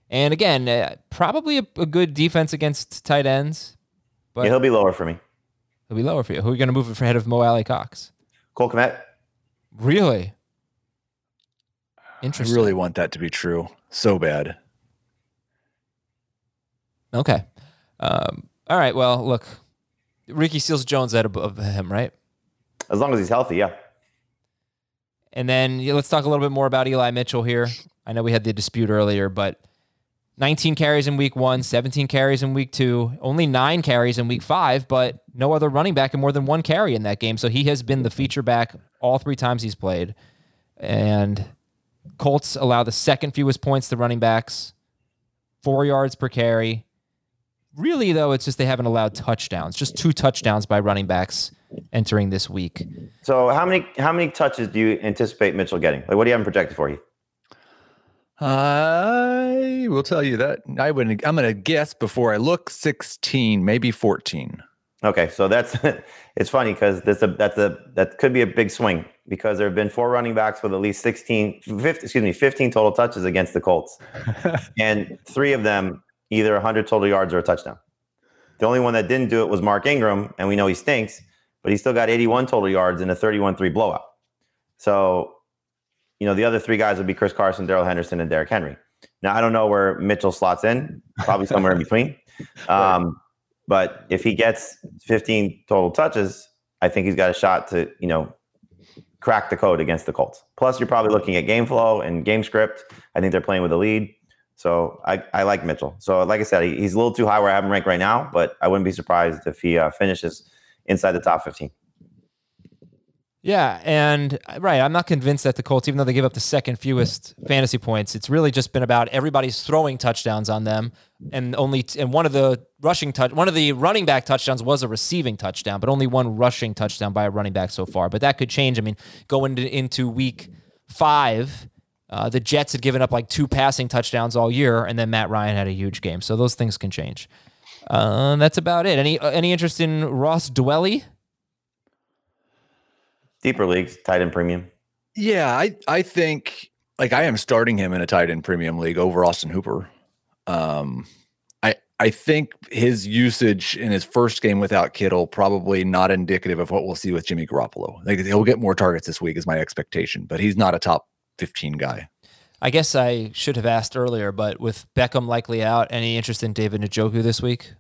And again, uh, probably a, a good defense against tight ends. But Yeah, he'll be lower for me. He'll be lower for you. Who are you going to move ahead of Mo Alie-Cox? Cole Kmet. Really? I Interesting. really want that to be true so bad. Okay. Um, all right. Well, look, Ricky Seals Jones ahead above him, right? As long as he's healthy, yeah. And then yeah, let's talk a little bit more about Eli Mitchell here. I know we had the dispute earlier, but 19 carries in week one, 17 carries in week two, only nine carries in week five, but no other running back in more than one carry in that game. So he has been the feature back all three times he's played. And Colts allow the second fewest points to running backs, four yards per carry. Really, though, it's just they haven't allowed touchdowns, just two touchdowns by running backs entering this week. So how many how many touches do you anticipate Mitchell getting? Like what do you have projected for you? I will tell you that I would. I'm going to guess before I look 16, maybe 14. Okay, so that's it's funny because that's a that's a that could be a big swing because there have been four running backs with at least 16 15, excuse me 15 total touches against the Colts. and three of them either 100 total yards or a touchdown. The only one that didn't do it was Mark Ingram and we know he stinks, but he still got 81 total yards in a 31-3 blowout. So, you know, the other three guys would be Chris Carson, Darrell Henderson and Derrick Henry. Now, I don't know where Mitchell slots in, probably somewhere in between. Um, but if he gets 15 total touches, I think he's got a shot to, you know, crack the code against the Colts. Plus, you're probably looking at game flow and game script. I think they're playing with a lead. So I, I like Mitchell. So like I said, he, he's a little too high where I have him ranked right now, but I wouldn't be surprised if he uh, finishes inside the top 15. Yeah, and uh, right, I'm not convinced that the Colts, even though they give up the second fewest fantasy points, it's really just been about everybody's throwing touchdowns on them, and only and one of the rushing touch, one of the running back touchdowns was a receiving touchdown, but only one rushing touchdown by a running back so far. But that could change. I mean, going into, into week five, uh, the Jets had given up like two passing touchdowns all year, and then Matt Ryan had a huge game, so those things can change. Uh, that's about it. Any uh, any interest in Ross Dwelley? Deeper leagues, tight end premium. Yeah, I I think like I am starting him in a tight end premium league over Austin Hooper. Um, I I think his usage in his first game without Kittle probably not indicative of what we'll see with Jimmy Garoppolo. Like he'll get more targets this week is my expectation, but he's not a top 15 guy. I guess I should have asked earlier, but with Beckham likely out, any interest in David Njoku this week?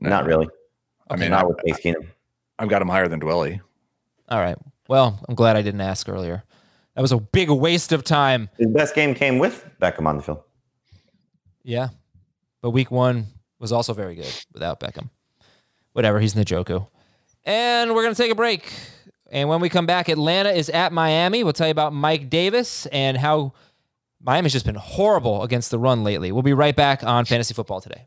Not really. I mean, Not I, with Case Keenum. I've got him higher than Dwelley. All right. Well, I'm glad I didn't ask earlier. That was a big waste of time. His best game came with Beckham on the field. Yeah. But week one was also very good without Beckham. Whatever. He's Njoku. And we're going to take a break. And when we come back, Atlanta is at Miami. We'll tell you about Mike Davis and how Miami's just been horrible against the run lately. We'll be right back on Fantasy Football today.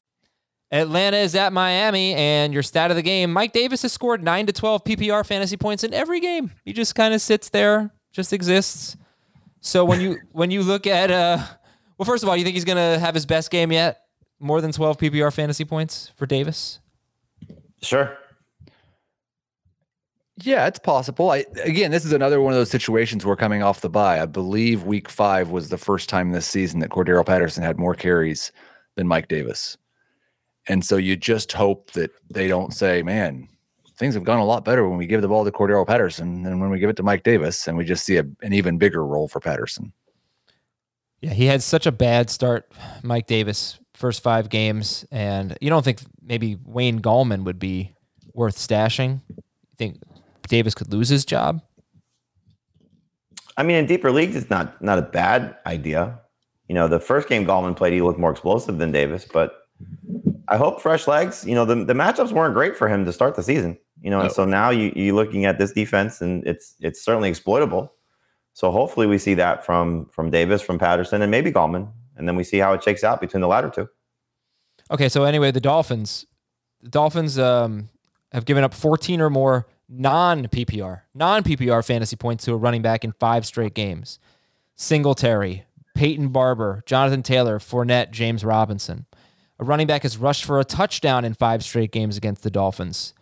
Atlanta is at Miami, and your stat of the game Mike Davis has scored 9 to 12 PPR fantasy points in every game. He just kind of sits there, just exists. So when you when you look at uh well first of all, you think he's going to have his best game yet? More than 12 PPR fantasy points for Davis? Sure. Yeah, it's possible. I again, this is another one of those situations where coming off the bye, I believe week five was the first time this season that Cordero Patterson had more carries than Mike Davis. And so you just hope that they don't say, man, things have gone a lot better when we give the ball to Cordero Patterson than when we give it to Mike Davis, and we just see a, an even bigger role for Patterson. Yeah, he had such a bad start, Mike Davis, first five games, and you don't think maybe Wayne Gallman would be worth stashing? You think Davis could lose his job? I mean, in deeper leagues, it's not not a bad idea. You know, the first game Gallman played, he looked more explosive than Davis, but I hope fresh legs. You know, the, the matchups weren't great for him to start the season. You know, no. and so now you you're looking at this defense, and it's it's certainly exploitable. So hopefully we see that from from Davis, from Patterson, and maybe Gallman, and then we see how it shakes out between the latter two. Okay, so anyway, the Dolphins, the Dolphins um, have given up 14 or more non PPR, non PPR fantasy points to a running back in five straight games. Singletary, Peyton Barber, Jonathan Taylor, Fournette, James Robinson. A running back has rushed for a touchdown in five straight games against the Dolphins.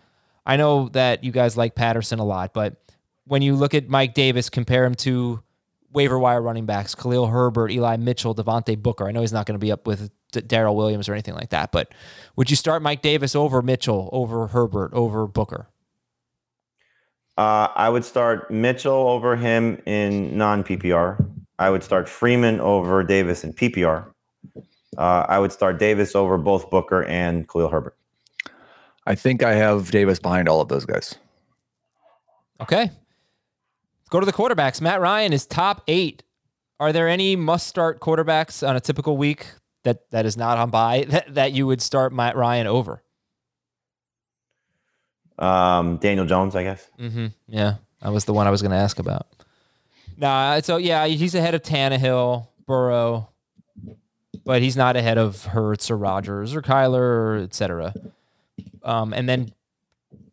I know that you guys like Patterson a lot, but when you look at Mike Davis, compare him to waiver wire running backs, Khalil Herbert, Eli Mitchell, Devontae Booker. I know he's not going to be up with Darrel Williams or anything like that, but would you start Mike Davis over Mitchell, over Herbert, over Booker? Uh, I would start Mitchell over him in non PPR. I would start Freeman over Davis in PPR uh, I would start Davis over both Booker and Khalil Herbert. I think I have Davis behind all of those guys. Okay. Let's go to the quarterbacks. Matt Ryan is top eight. Are there any must start quarterbacks on a typical week that, that is not on bye that, that you would start Matt Ryan over? Um, Daniel Jones, I guess. Mm-hmm. Yeah, that was the one I was going to ask about. Nah, so yeah, he's ahead of Tannehill, Burrow, but he's not ahead of Hurts or Rodgers or Kyler or etc. Um, and then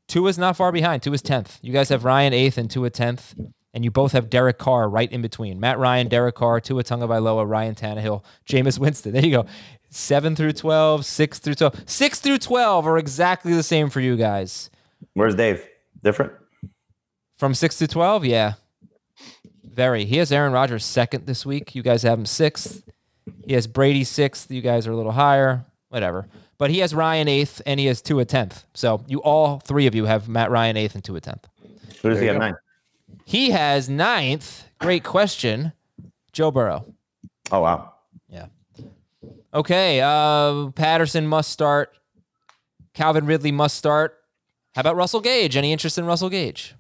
Tua is not far behind. Tua's tenth. You guys have Ryan eighth and two Tua tenth, and you both have Derek Carr right in between. Matt Ryan, Derek Carr, Tua Tagovailoa, Ryan Tannehill, Jameis Winston. There you go. Seven through 12, six through 12. Six through 12 are exactly the same for you guys. Where's Dave? Different? From six to 12? Yeah. Very. He has Aaron Rodgers second this week. You guys have him sixth. He has Brady sixth. You guys are a little higher. Whatever. But he has Ryan eighth and he has two Tua tenth. So you all three of you have Matt Ryan eighth and two Tua tenth. Who does he have ninth? He has ninth. Great question. Joe Burrow. Oh wow. Yeah. Okay. Uh, Patterson must start. Calvin Ridley must start. How about Russell Gage? Any interest in Russell Gage?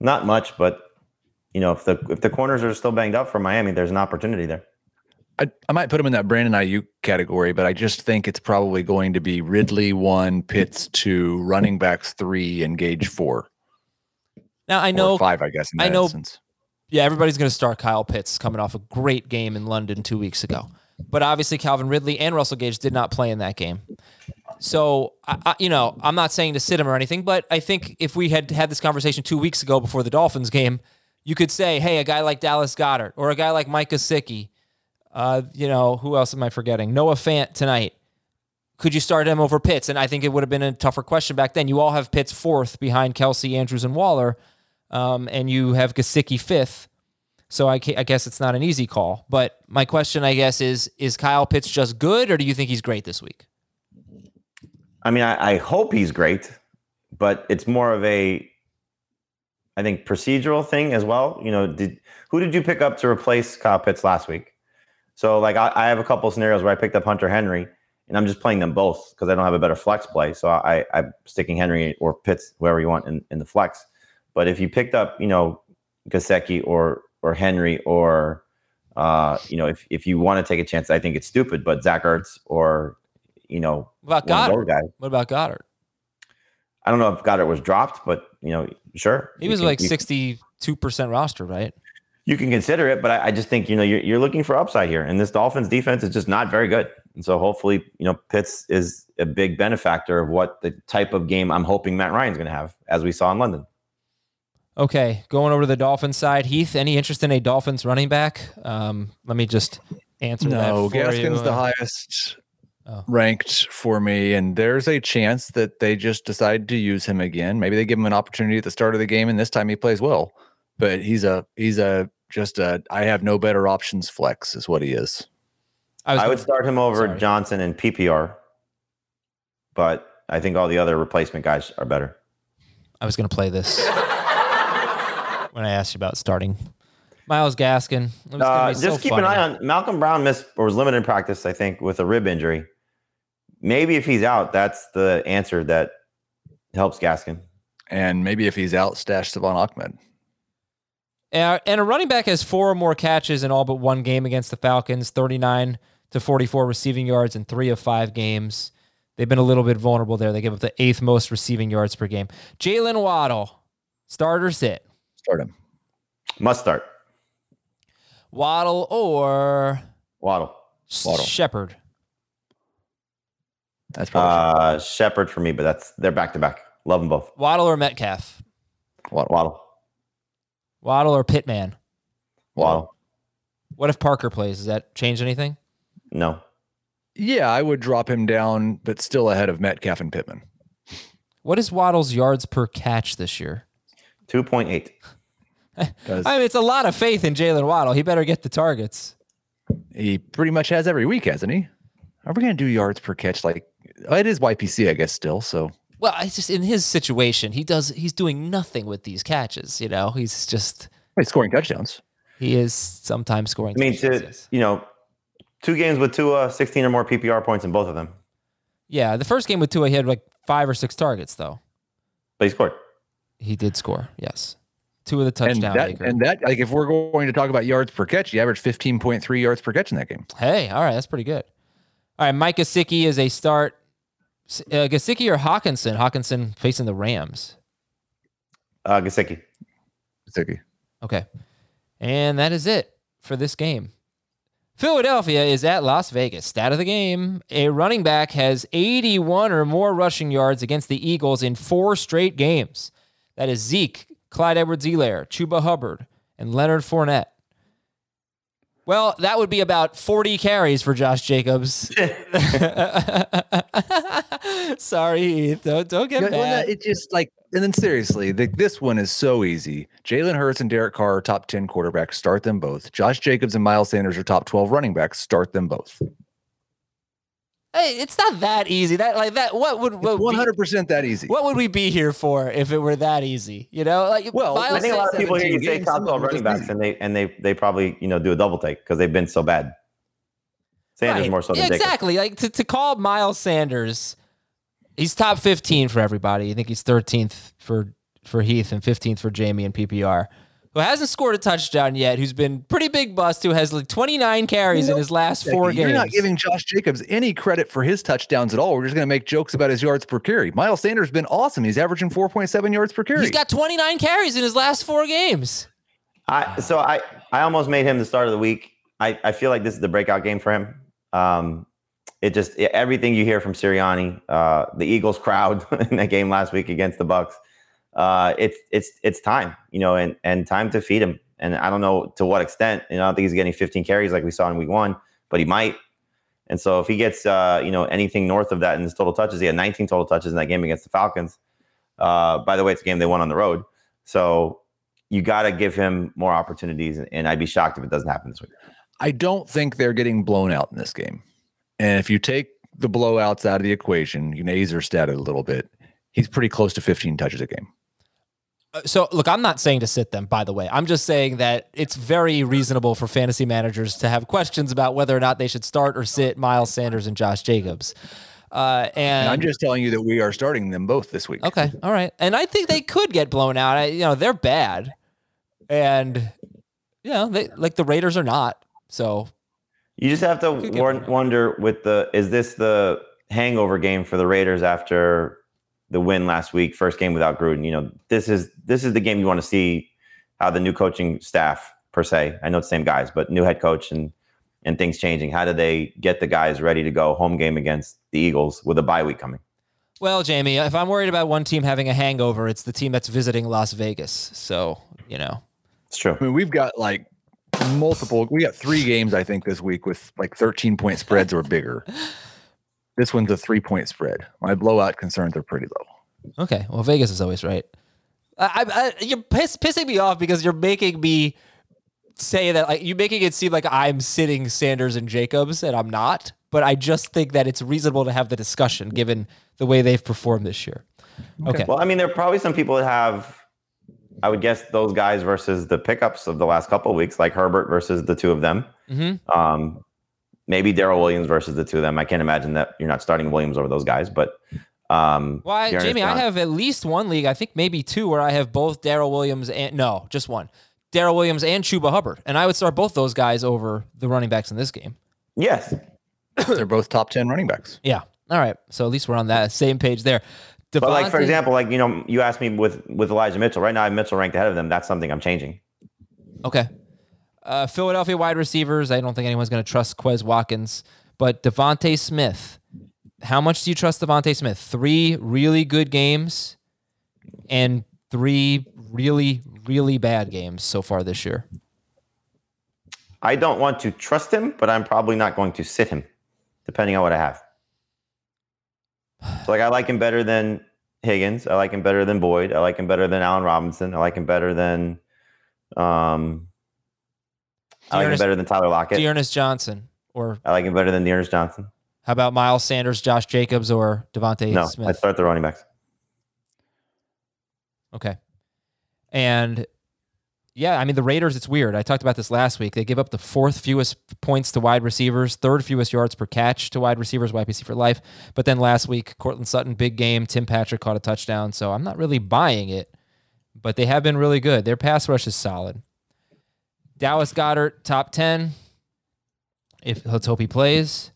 Not much, but you know, if the if the corners are still banged up for Miami, there's an opportunity there. I, I might put him in that Brandon Aiyuk category, but I just think it's probably going to be Ridley one, Pitts two, running backs three, and Gage four. Now I know or five, I guess. I know. Instance. Yeah, everybody's going to start Kyle Pitts coming off a great game in London two weeks ago, but obviously Calvin Ridley and Russell Gage did not play in that game. So, I, I, you know, I'm not saying to sit him or anything, but I think if we had had this conversation two weeks ago before the Dolphins game, you could say, hey, a guy like Dallas Goddard or a guy like Mike Gesicki, uh, you know, who else am I forgetting? Noah Fant tonight. could you start him over Pitts? And I think it would have been a tougher question back then. You all have Pitts fourth behind Kelce, Andrews, and Waller, um, and you have Gesicki fifth. So I, I guess it's not an easy call. But my question, I guess, is is Kyle Pitts just good, or do you think he's great this week? I mean, I, I hope he's great, but it's more of a, I think, procedural thing as well. You know, did who did you pick up to replace Kyle Pitts last week? So, like, I, I have a couple scenarios where I picked up Hunter Henry, and I'm just playing them both because I don't have a better flex play. So I, I'm sticking Henry or Pitts, whoever you want in, in the flex. But if you picked up, you know, Gesicki or or Henry or uh, you know, if if you want to take a chance, I think it's stupid. But Zach Ertz or you know, what about Goddard? Guys, what about Goedert? I don't know if Goedert was dropped, but you know, sure. He was can, like sixty-two percent roster, right? You can consider it, but I, I, just think you know you're, you're looking for upside here, and this Dolphins defense is just not very good. And so hopefully, you know, Pitts is a big benefactor of what the type of game I'm hoping Matt Ryan's going to have, as we saw in London. Okay, going over to the Dolphins side, Heath. Any interest in a Dolphins running back? Um, let me just answer no, that. No, Gaskin's the highest oh. ranked for me, and there's a chance that they just decide to use him again. Maybe they give him an opportunity at the start of the game, and this time he plays well. But he's a he's a just a I have no better options flex is what he is. I, I would start him over sorry. Johnson and PPR, but I think all the other replacement guys are better. I was going to play this when I asked you about starting. Myles Gaskin. Uh, just so keep funny. an eye on Malcolm Brown missed or was limited in practice, I think, with a rib injury. Maybe if he's out, that's the answer that helps Gaskin. And maybe if he's out, stash Salvon Ahmed. Uh, and a running back has four or more catches in all but one game against the Falcons, 39 to 44 receiving yards in three of five games. They've been a little bit vulnerable there. They give up the eighth most receiving yards per game. Jaylen Waddle, starter sit. Start him. Must start. Waddle or Waddle. Waddle. Shepard. That's probably uh, Shepard for me, but that's they're back to back. Love them both. Waddle or Metcalf. Waddle. Waddle. Waddle or Pittman. Waddle. What if Parker plays? Does that change anything? No. Yeah, I would drop him down, but still ahead of Metcalf and Pittman. What is Waddle's yards per catch this year? 2.8. I mean, it's a lot of faith in Jaylen Waddle. He better get the targets. He pretty much has every week, hasn't he? Are we going to do yards per catch? Like it is YPC, I guess, still. So well, it's just in his situation, he does. He's doing nothing with these catches. You know, he's just he's scoring touchdowns. He is sometimes scoring. I mean, to you know, two games with Tua, sixteen or more PPR points in both of them. Yeah, the first game with Tua, he had like five or six targets though. But he scored. He did score. Yes. Two of the touchdown and that, and that, like, if we're going to talk about yards per catch, he averaged 15.3 yards per catch in that game. Hey, all right, that's pretty good. All right, Mike Gesicki is a start. Uh, Gesicki or Hockenson? Hockenson facing the Rams. Uh, Gesicki. Gesicki. Okay, and that is it for this game. Philadelphia is at Las Vegas. Stat of the game a running back has 81 or more rushing yards against the Eagles in four straight games. That is Zeke, Clyde Edwards Helaire, Chuba Hubbard, and Leonard Fournette. Well, that would be about 40 carries for Josh Jacobs. Sorry, Don't, don't get yeah, mad. It just like, and then seriously, the, this one is so easy. Jalen Hurts and Derek Carr are top 10 quarterbacks. Start them both. Josh Jacobs and Miles Sanders are top 12 running backs. Start them both. Hey, it's not that easy. That like that. What would one hundred percent that easy? What would we be here for if it were that easy? You know, like well, I think a lot of people hear you say top twelve running backs, and they and they they probably you know do a double take because they've been so bad. Sanders right. more so than exactly Jacobs. like to to call Miles Sanders. He's top fifteen for everybody. I think he's thirteenth for for Heath and fifteenth for Jamie and PPR who hasn't scored a touchdown yet, who's been pretty big bust, who has like 29 carries in his last four games. You're not giving Josh Jacobs any credit for his touchdowns at all. We're just going to make jokes about his yards per carry. Miles Sanders has been awesome. He's averaging 4.7 yards per carry. He's got 29 carries in his last four games. I so I I almost made him the start of the week. I, I feel like this is the breakout game for him. Um, it just it, everything you hear from Sirianni, uh, the Eagles crowd in that game last week against the Bucks uh, it's it's it's time, you know, and and time to feed him. And I don't know to what extent. You know, I don't think he's getting 15 carries like we saw in week one, but he might. And so if he gets uh, you know anything north of that in his total touches, he had 19 total touches in that game against the Falcons. Uh, by the way, it's a game they won on the road. So you got to give him more opportunities, and I'd be shocked if it doesn't happen this week. I don't think they're getting blown out in this game. And if you take the blowouts out of the equation, you know, Aizer statted a little bit. He's pretty close to 15 touches a game. So, look, I'm not saying to sit them, by the way. I'm just saying that it's very reasonable for fantasy managers to have questions about whether or not they should start or sit Miles Sanders and Josh Jacobs. Uh, and And I'm just telling you that we are starting them both this week. Okay, all right. And I think they could get blown out. I, you know, they're bad, and you know, they like the Raiders are not. So You just have to Could get won- one. wonder with the is this the hangover game for the Raiders after the win last week, first game without Gruden. You know, this is this is the game you want to see how the new coaching staff per se. I know it's the same guys, but new head coach and and things changing. How do they get the guys ready to go home game against the Eagles with a bye week coming? Well, Jamie, if I'm worried about one team having a hangover, it's the team that's visiting Las Vegas. So, you know. It's true. I mean, we've got like multiple. We got three games, I think, this week with like 13 point spreads or bigger. This one's a three point spread. My blowout concerns are pretty low. Okay. Well, Vegas is always right. I, I, I, you're piss, pissing me off because you're making me say that like you're making it seem like I'm sitting Sanders and Jacobs and I'm not. But I just think that it's reasonable to have the discussion given the way they've performed this year. Okay. Well, I mean, there are probably some people that have, I would guess, those guys versus the pickups of the last couple of weeks, like Herbert versus the two of them. Mhm. Um, maybe Darrel Williams versus the two of them. I can't imagine that you're not starting Williams over those guys, but um, Well, I, Jamie, I have at least one league, I think maybe two, where I have both Darrel Williams and no, just one. Darrel Williams and Chuba Hubbard. And I would start both those guys over the running backs in this game. yes, They're both top 10 running backs. Yeah. All right. So at least we're on that same page there. but like for example, like you know, you asked me with with Elijah Mitchell. Right now, I have Mitchell ranked ahead of them. That's something I'm changing. Okay. Uh, Philadelphia wide receivers. I don't think anyone's going to trust Quez Watkins, but DeVonta Smith. How much do you trust DeVonta Smith? Three really good games and three really, really bad games so far this year. I don't want to trust him, but I'm probably not going to sit him, depending on what I have. So like I like him better than Higgins. I like him better than Boyd. I like him better than Allen Robinson. I like him better than um I like him better than Tyler Lockett. D'Ernest Johnson, or I like him better than D'Ernest Johnson. how about Miles Sanders, Josh Jacobs, or DeVonta Smith? No, I Smith? start the running backs. Okay. And yeah, I mean the Raiders, it's weird. I talked about this last week. They give up the fourth fewest points to wide receivers, third fewest yards per catch to wide receivers, YPC for life. But then last week, Courtland Sutton, big game. Tim Patrick caught a touchdown. So I'm not really buying it, but they have been really good. Their pass rush is solid. Dallas Goddard, top 10. If let's hope he plays.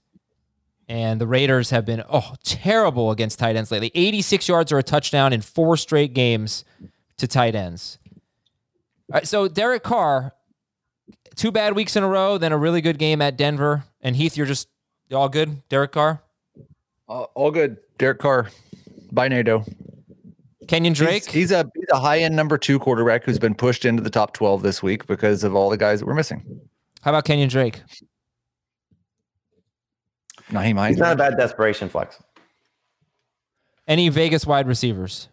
And the Raiders have been oh terrible against tight ends lately. 86 yards or a touchdown in four straight games to tight ends. All right, so Derek Carr, two bad weeks in a row, then a really good game at Denver. And Heath, you're just all good, Derek Carr, Uh, all good. Derek Carr, by NATO. Kenyon Drake. He's, he's a he's a high end number two quarterback who's been pushed into the top 12 this week because of all the guys that we're missing. How about Kenyon Drake? Nyheim He's not a Hines. bad desperation flex. Any Vegas wide receivers?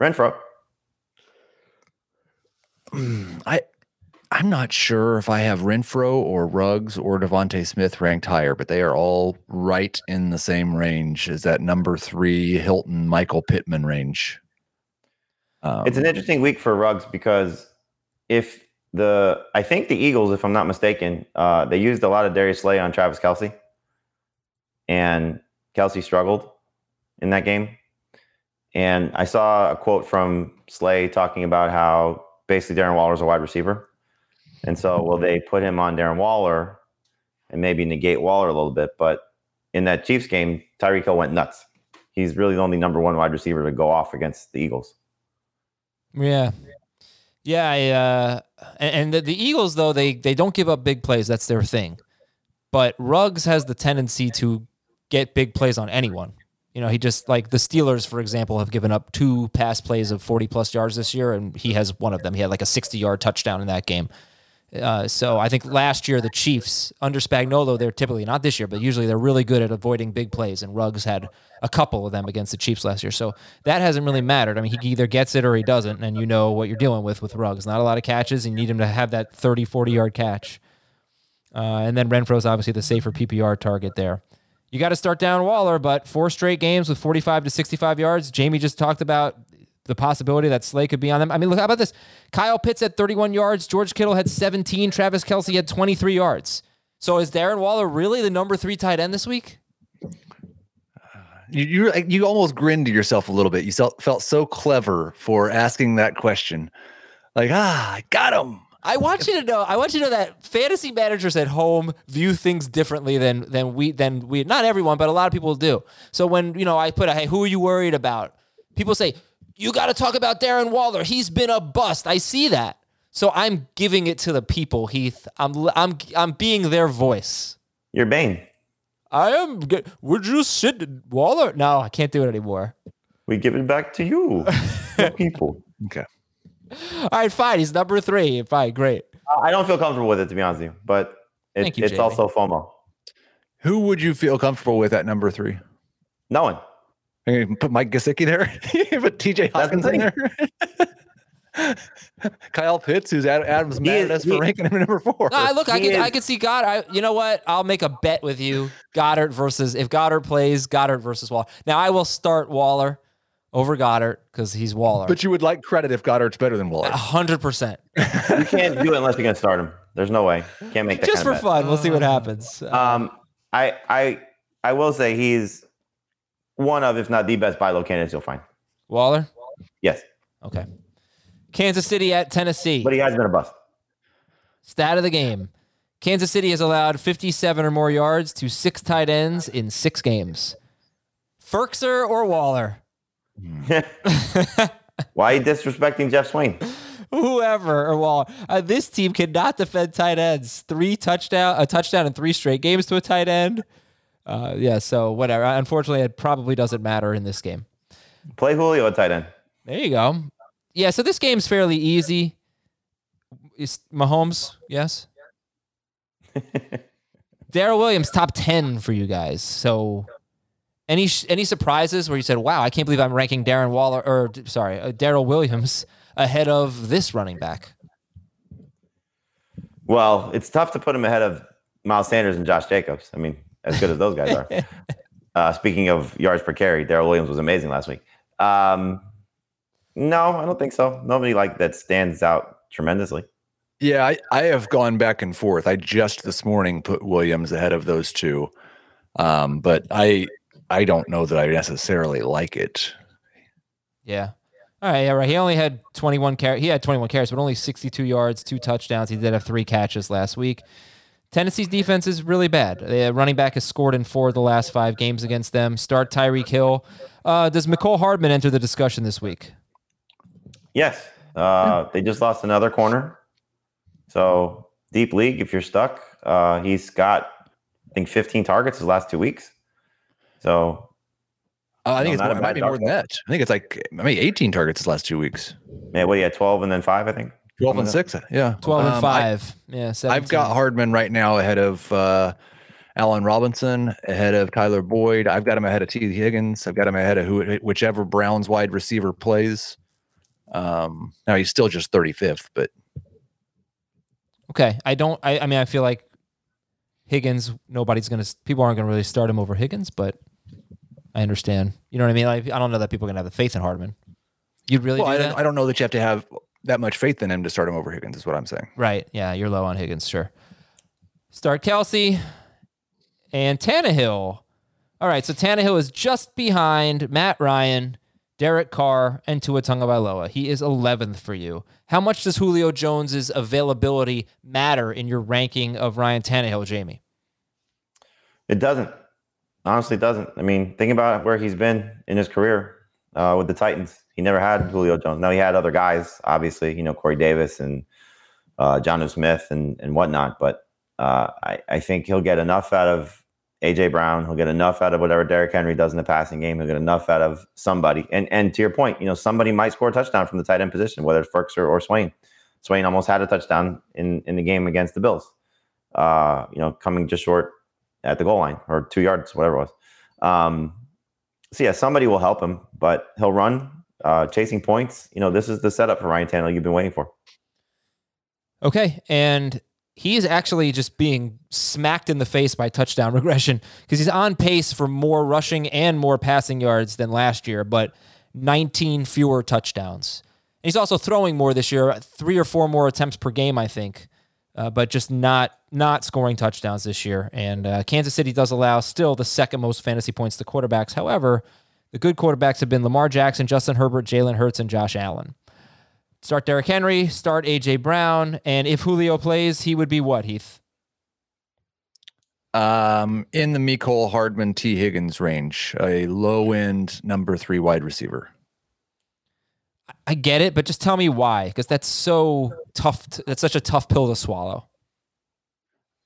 Renfrow. I I'm not sure if I have Renfrow or Ruggs or DeVonta Smith ranked higher, but they are all right in the same range as that number three Hilton Michael Pittman range. Um, It's an interesting week for Ruggs because if the I think the Eagles, if I'm not mistaken, uh, they used a lot of Darius Slay on Travis Kelce, and Kelce struggled in that game. And I saw a quote from Slay talking about how basically Darren Waller's a wide receiver, and so will they put him on Darren Waller and maybe negate Waller a little bit? But in that Chiefs game, Tyreek Hill went nuts. He's really the only number one wide receiver to go off against the Eagles. Yeah. Yeah, I, uh, and, the, the Eagles though they they don't give up big plays. That's their thing. But Ruggs has the tendency to get big plays on anyone. You know, he just like the Steelers, for example, have given up two pass plays of 40 plus yards this year, and he has one of them. He had like a 60 yard touchdown in that game. Uh, so I think last year the Chiefs under Spagnuolo, they're typically not this year, but usually they're really good at avoiding big plays. And Ruggs had a couple of them against the Chiefs last year, so that hasn't really mattered. I mean, he either gets it or he doesn't, and you know what you're dealing with with Ruggs. Not a lot of catches, and you need him to have that 30, 40 yard catch. Uh, and then Renfrow's obviously the safer PPR target there. You got to start down Waller, but four straight games with 45 to 65 yards. Jamie just talked about the possibility that Slay could be on them. I mean, look, how about this? Kyle Pitts had 31 yards. George Kittle had 17. Travis Kelce had 23 yards. So is Darren Waller really the number three tight end this week? You you you almost grinned to yourself a little bit. You felt felt so clever for asking that question. Like, ah, I got him. I want you to know. I want you to know that fantasy managers at home view things differently than than we than we. Not everyone, but a lot of people do. So when you know, I put a hey, who are you worried about? People say you got to talk about Darren Waller. He's been a bust. I see that. So I'm giving it to the people, Heath. I'm I'm I'm being their voice. You're Bane. I am. Good. Would you sit Waller? No, I can't do it anymore. We give it back to you, you people. Okay. All right, fine. He's number three. Fine, great. Uh, I don't feel comfortable with it to be honest with you, but it, Thank you, it's Jamie. also FOMO. Who would you feel comfortable with at number three? No one. You can put Mike Gesicki there. Put TJ That's Hawkins in there. Kyle Pitts, who's Ad- Adam's mad is- at us he- for ranking him at number four. No, I look, I He can, I can see Goddard. I, you know what? I'll make a bet with you. Goddard versus if Goddard plays, Goddard versus Waller. Now I will start Waller over Goddard because he's Waller. But you would like credit if Goddard's better than Waller. A hundred percent. You can't do it unless you're gonna start him. There's no way. Can't make that Just kind for of bet. fun, we'll see what happens. Um, I I I will say he's one of, if not the best buy low candidates you'll find. Waller. Yes, Okay. Kansas City at Tennessee. but he has been a bust. Stat of the game. Kansas City has allowed 57 or more yards to six tight ends in six games. Firkser or Waller? Why are you disrespecting Geoff Swaim? whoever or Waller. Uh, this team cannot defend tight ends. Three touchdown, a touchdown in three straight games to a tight end. Uh, yeah, so whatever. Unfortunately, it probably doesn't matter in this game. Play Julio at tight end. There you go. Yeah, so this game's fairly easy. Is Mahomes? Yes. Darrel Williams top ten for you guys. So, any any surprises where you said, "Wow, I can't believe I'm ranking Darren Waller or sorry, uh, Darrel Williams ahead of this running back." Well, it's tough to put him ahead of Miles Sanders and Josh Jacobs. I mean, as good as those guys are. uh, speaking of yards per carry, Darrel Williams was amazing last week. Um, no, I don't think so. Nobody like that stands out tremendously. Yeah, I, I have gone back and forth. I just this morning put Williams ahead of those two. Um, but I I don't know that I necessarily like it. Yeah. All right. Yeah. Right. He only had 21 carries. He had 21 carries, but only 62 yards, two touchdowns. He did have three catches last week. Tennessee's defense is really bad. The running back has scored in four of the last five games against them. Start Tyreek Hill. Uh, does Mecole Hardman enter the discussion this week? Yes, uh, they just lost another corner. So deep league, if you're stuck, uh, he's got I think 15 targets his last two weeks. So Uh, I think No, it's more, it might be more than that. I think it's like I mean 18 targets his last two weeks. man, what do you had 12 and then five, I think. 12 and 6. Yeah. 12 and Um, I- five. yeah. 17. I've got Hardman right now ahead of uh, Allen Robinson, ahead of Tyler Boyd. I've got him ahead of Tee Higgins. I've got him ahead of who, whichever Browns wide receiver plays. Um, now he's still just 35th, but Okay. I don't, I, I mean, I feel like Higgins, nobody's going to, people aren't going to really start him over Higgins, but I understand. You know what I mean? Like, I don't know that people are going to have the faith in Hardman. You'd really well, do I, that? don't, I don't know that you have to have that much faith in him to start him over Higgins. Is what I'm saying. Right. Yeah, you're low on Higgins, sure. Start Kelce and Tannehill. All right, so Tannehill is just behind Matt Ryan, Derek Carr, and Tua Tagovailoa. He is 11th for you. How much does Julio Jones's availability matter in your ranking of Ryan Tannehill, Jamie? It doesn't. Honestly, it doesn't. I mean, think about where he's been in his career uh, with the Titans. He never had Julio Jones. Now he had other guys, obviously, you know, Corey Davis and uh, Jonnu Smith and, and whatnot. But uh, I, I think he'll get enough out of AJ Brown. He'll get enough out of whatever Derrick Henry does in the passing game. He'll get enough out of somebody. And and to your point, you know, somebody might score a touchdown from the tight end position, whether it's Ferks or, or Swaim. Swaim almost had a touchdown in in the game against the Bills. Uh, you know, coming just short at the goal line or two yards, whatever it was. Um, so yeah, somebody will help him, but he'll run, uh, chasing points. You know, this is the setup for Ryan Tannehill you've been waiting for. Okay, and he is actually just being smacked in the face by touchdown regression because he's on pace for more rushing and more passing yards than last year, but 19 fewer touchdowns. And he's also throwing more this year, three or four more attempts per game, I think, uh, but just not not scoring touchdowns this year. And uh, Kansas City does allow still the second most fantasy points to quarterbacks. However, the good quarterbacks have been Lamar Jackson, Justin Herbert, Jalen Hurts, and Josh Allen. Start Derrick Henry, start AJ Brown, and if Julio plays, he would be what, Heath? Um, in the Mecole Hardman Tee Higgins range, a low end number three wide receiver. I get it, but just tell me why, because that's so tough. To, that's such a tough pill to swallow.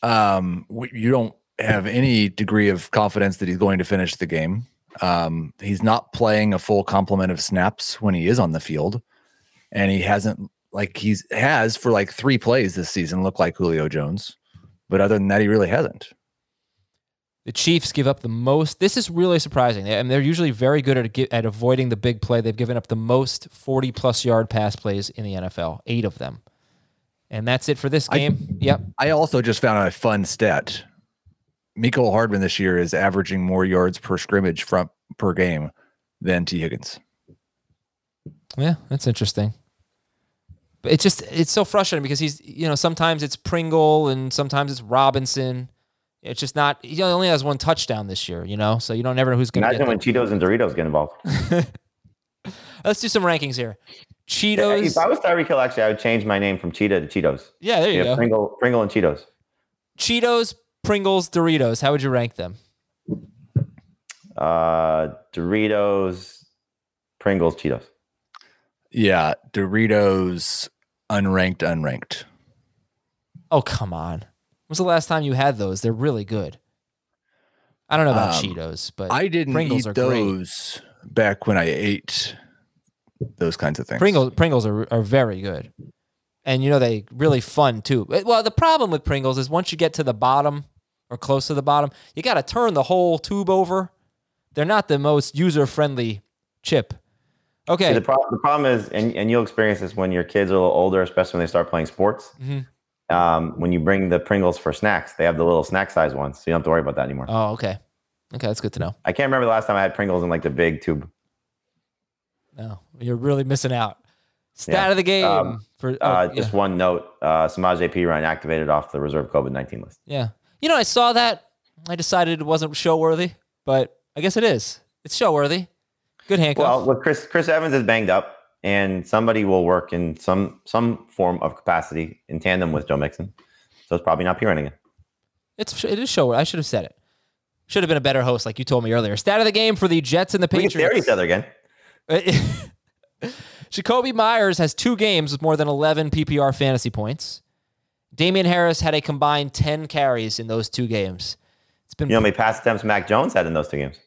Um, you don't have any degree of confidence that he's going to finish the game. Um, he's not playing a full complement of snaps when he is on the field, and he hasn't like he's has for like three plays this season looked like Julio Jones, but other than that, he really hasn't. The Chiefs give up the most. This is really surprising. I mean, they're usually very good at at avoiding the big play. They've given up the most 40 plus yard pass plays in the NFL, eight of them. And that's it for this game. I, yep. I also just found a fun stat. Mecole Hardman this year is averaging more yards per scrimmage from per game than Tee Higgins. Yeah, that's interesting. But it's just it's so frustrating because he's you know sometimes it's Pringle and sometimes it's Robinson it's just not. He only has one touchdown this year, you know, so you don't never know who's going to. Imagine when Cheetos and Doritos get involved. Let's do some rankings here. Cheetos. If I was Tyreek Hill, actually, I would change my name from Cheetah to Cheetos. Yeah, there you, go. Pringle, Pringle, and Cheetos. Cheetos, Pringles, Doritos. How would you rank them? Uh, Doritos, Pringles, Cheetos. Yeah, Doritos, unranked, unranked. Oh come on. When's the last time you had those? They're really good. I don't know about um, Cheetos, but I didn't Pringles eat are those great. back when I ate those kinds of things. Pringles Pringles are, are very good. And you know they really fun too. Well, the problem with Pringles is once you get to the bottom or close to the bottom, you got to turn the whole tube over. They're not the most user-friendly chip. Okay. See, the, pro- the problem is, and, and you'll experience this when your kids are a little older, especially when they start playing sports. Mm-hmm um, when you bring the Pringles for snacks, they have the little snack size ones, so you don't have to worry about that anymore. Oh, okay. Okay, that's good to know. I can't remember the last time I had Pringles in like the big tube. No, you're really missing out. Stat yeah. of the game um, for oh, uh, just one note: uh, Samaje Perine activated off the reserve COVID nineteen list. Yeah, you know, I saw that. I decided it wasn't show worthy, but I guess it is. It's show worthy. Good handcuff. Well, look, Chris Chris Evans is banged up and somebody will work in some some form of capacity in tandem with Joe Mixon. So it's probably not Perine again. It's it is show. I should have said it. Should have been a better host, like you told me earlier. Stat of the game for the Jets and the Patriots. We can each other again. Jakobi Meyers has two games with more than 11 PPR fantasy points. Damien Harris had a combined 10 carries in those two games. It's been you know how many pass attempts Mac Jones had in those two games?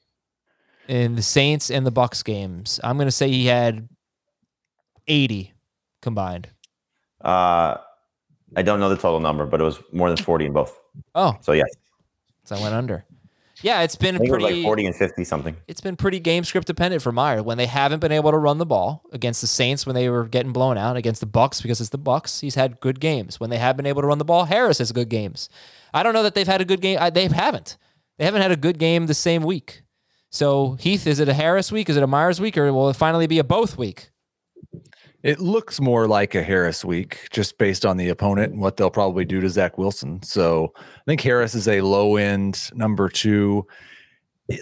In the Saints and the Bucks games, I'm going to say he had 80 combined. Uh, I don't know the total number, but it was more than 40 in both. Oh. So, yes. So I went under. Yeah, it's been pretty it like 40 and 50 something. It's been pretty game script dependent for Meyer when they haven't been able to run the ball against the Saints when they were getting blown out against the Bucks because it's the Bucks. He's had good games. When they have been able to run the ball, Harris has good games. I don't know that they've had a good game. They haven't. They haven't had a good game the same week. So Heath, is it a Harris week? Is it a Meyers week, or will it finally be a both week? It looks more like a Harris week just based on the opponent and what they'll probably do to Zach Wilson. So I think Harris is a low end number two.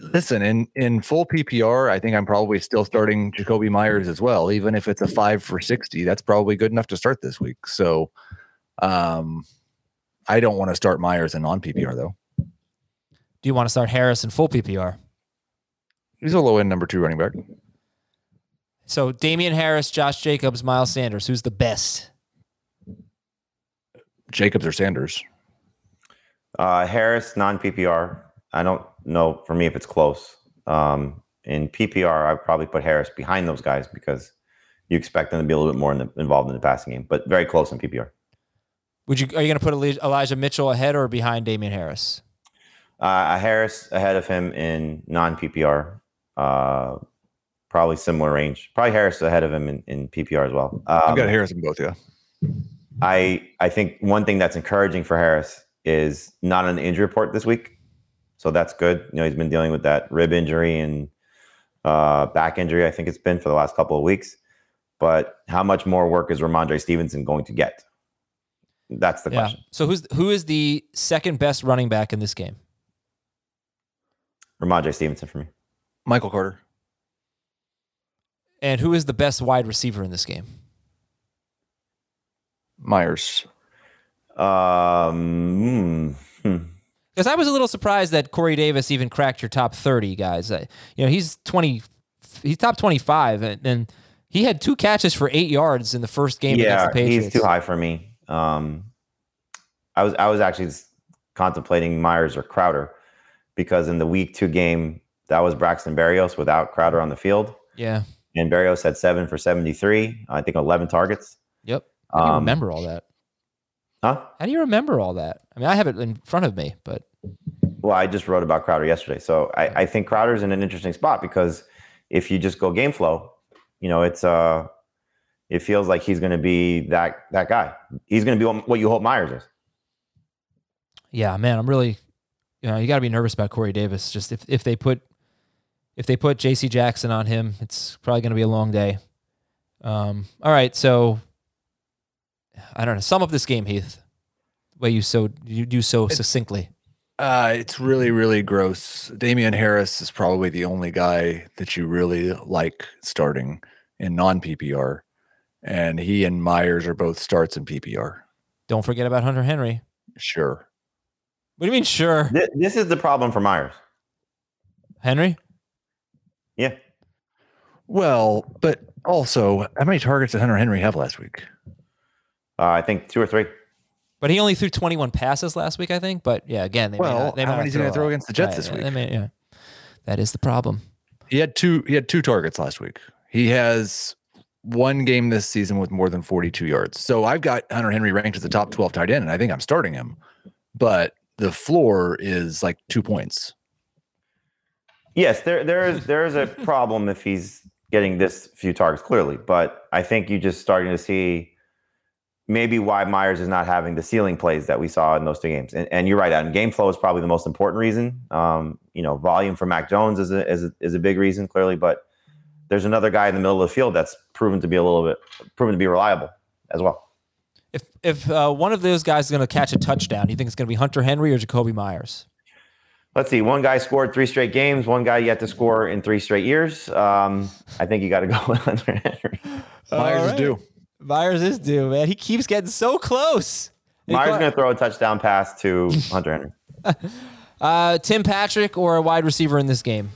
Listen, in in full PPR, I think I'm probably still starting Jakobi Meyers as well. Even if it's a five for 60, that's probably good enough to start this week. So um I don't want to start Meyers in non PPR though. Do you want to start Harris in full PPR? He's a low end number two running back. So Damien Harris, Josh Jacobs, Miles Sanders. Who's the best? Jacobs or Sanders? Uh, Harris, non PPR. I don't know for me if it's close. Um, in PPR, I'd probably put Harris behind those guys because you expect them to be a little bit more in the, involved in the passing game, but very close in PPR. Would you are you going to put Elijah Mitchell ahead or behind Damien Harris? Uh, Harris ahead of him in non PPR, uh, probably similar range. Probably Harris ahead of him in, in PPR as well. Um, I've got Harris in both, yeah. I I think one thing that's encouraging for Harris is not an injury report this week, so that's good. You know, he's been dealing with that rib injury and uh, back injury. I think it's been for the last couple of weeks. But how much more work is Rhamondre Stevenson going to get? That's the Yeah. question. So who's who is the second best running back in this game? Rhamondre Stevenson for me. Michael Carter. And who is the best wide receiver in this game? Meyers. Um, hmm. Because I was a little surprised that Corey Davis even cracked your top thirty guys. Uh, you know, he's twenty, he's top twenty-five, and, and he had two catches for eight yards in the first game yeah, against the Patriots. he's too high for me. Um, I was I was actually contemplating Meyers or Crowder because in the week two game that was Braxton Berrios without Crowder on the field, Yeah. And Berrios had seven for seventy three. I think eleven targets. Yep. How do you Um, remember all that? Huh? How do you remember all that? I mean, I have it in front of me, but Well, I just wrote about Crowder yesterday, so I, I think Crowder's in an interesting spot because if you just go game flow, you know, it's uh, it feels like he's going to be that that guy. He's going to be what- what you hope Meyers is. yeah, man, I'm really, you know, you got to be nervous about Corey Davis. Just if if they put if they put J.C. Jackson on him, it's probably going to be a long day. Um, all right, so I don't know. Sum up this game, Heath. The way you so you do so succinctly. Uh, it's really, really gross. Damien Harris is probably the only guy that you really like starting in non PPR. And he and Meyers are both starts in PPR. Don't forget about Hunter Henry. Sure. What do you mean, sure, This, this is the problem for Meyers. Henry? Yeah, Well, but also, how many targets did Hunter Henry have last week? uh, I think two or three. But he only threw 21 passes last week, I think. But yeah, again, they may Well, not, they may how many is he gonna throw against the Jets Right, this they week? may- yeah. That is the problem. He had two. He had two targets last week. He has one game this season with more than 42 yards. So I've got Hunter Henry ranked as the top 12 tight end, and I think I'm starting him. But the floor is like two points. Yes, there there is there is a problem if he's getting this few targets clearly, but I think you're just starting to see maybe why Meyers is not having the ceiling plays that we saw in those two games. And, and you're right, and game flow is probably the most important reason. Um, you know, volume for Mac Jones is a, is a is a big reason clearly, but there's another guy in the middle of the field that's proven to be a little bit proven to be reliable as well. If if uh, one of those guys is going to catch a touchdown, do you think it's going to be Hunter Henry or Jakobi Meyers? Let's see. One guy scored three straight games. One guy yet to score in three straight years. Um, I think you got to go with Hunter Henry. Meyers is due. Meyers is due, man. He keeps getting so close. Meyers caught- going to throw a touchdown pass to Hunter Henry. uh, Tim Patrick or a wide receiver in this game?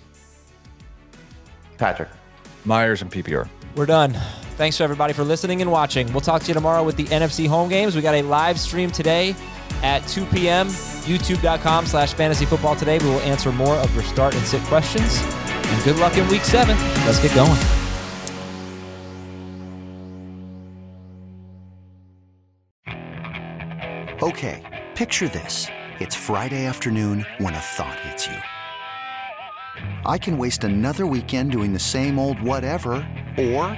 Patrick. Meyers and PPR. We're done. Thanks to everybody for listening and watching. We'll talk to you tomorrow with the NFC home games. We got a live stream today at 2 p.m. YouTube.com slash fantasy football today. We will answer more of your start and sit questions. And good luck in week seven. Let's get going. Okay, picture this. It's Friday afternoon when a thought hits you. I can waste another weekend doing the same old whatever, or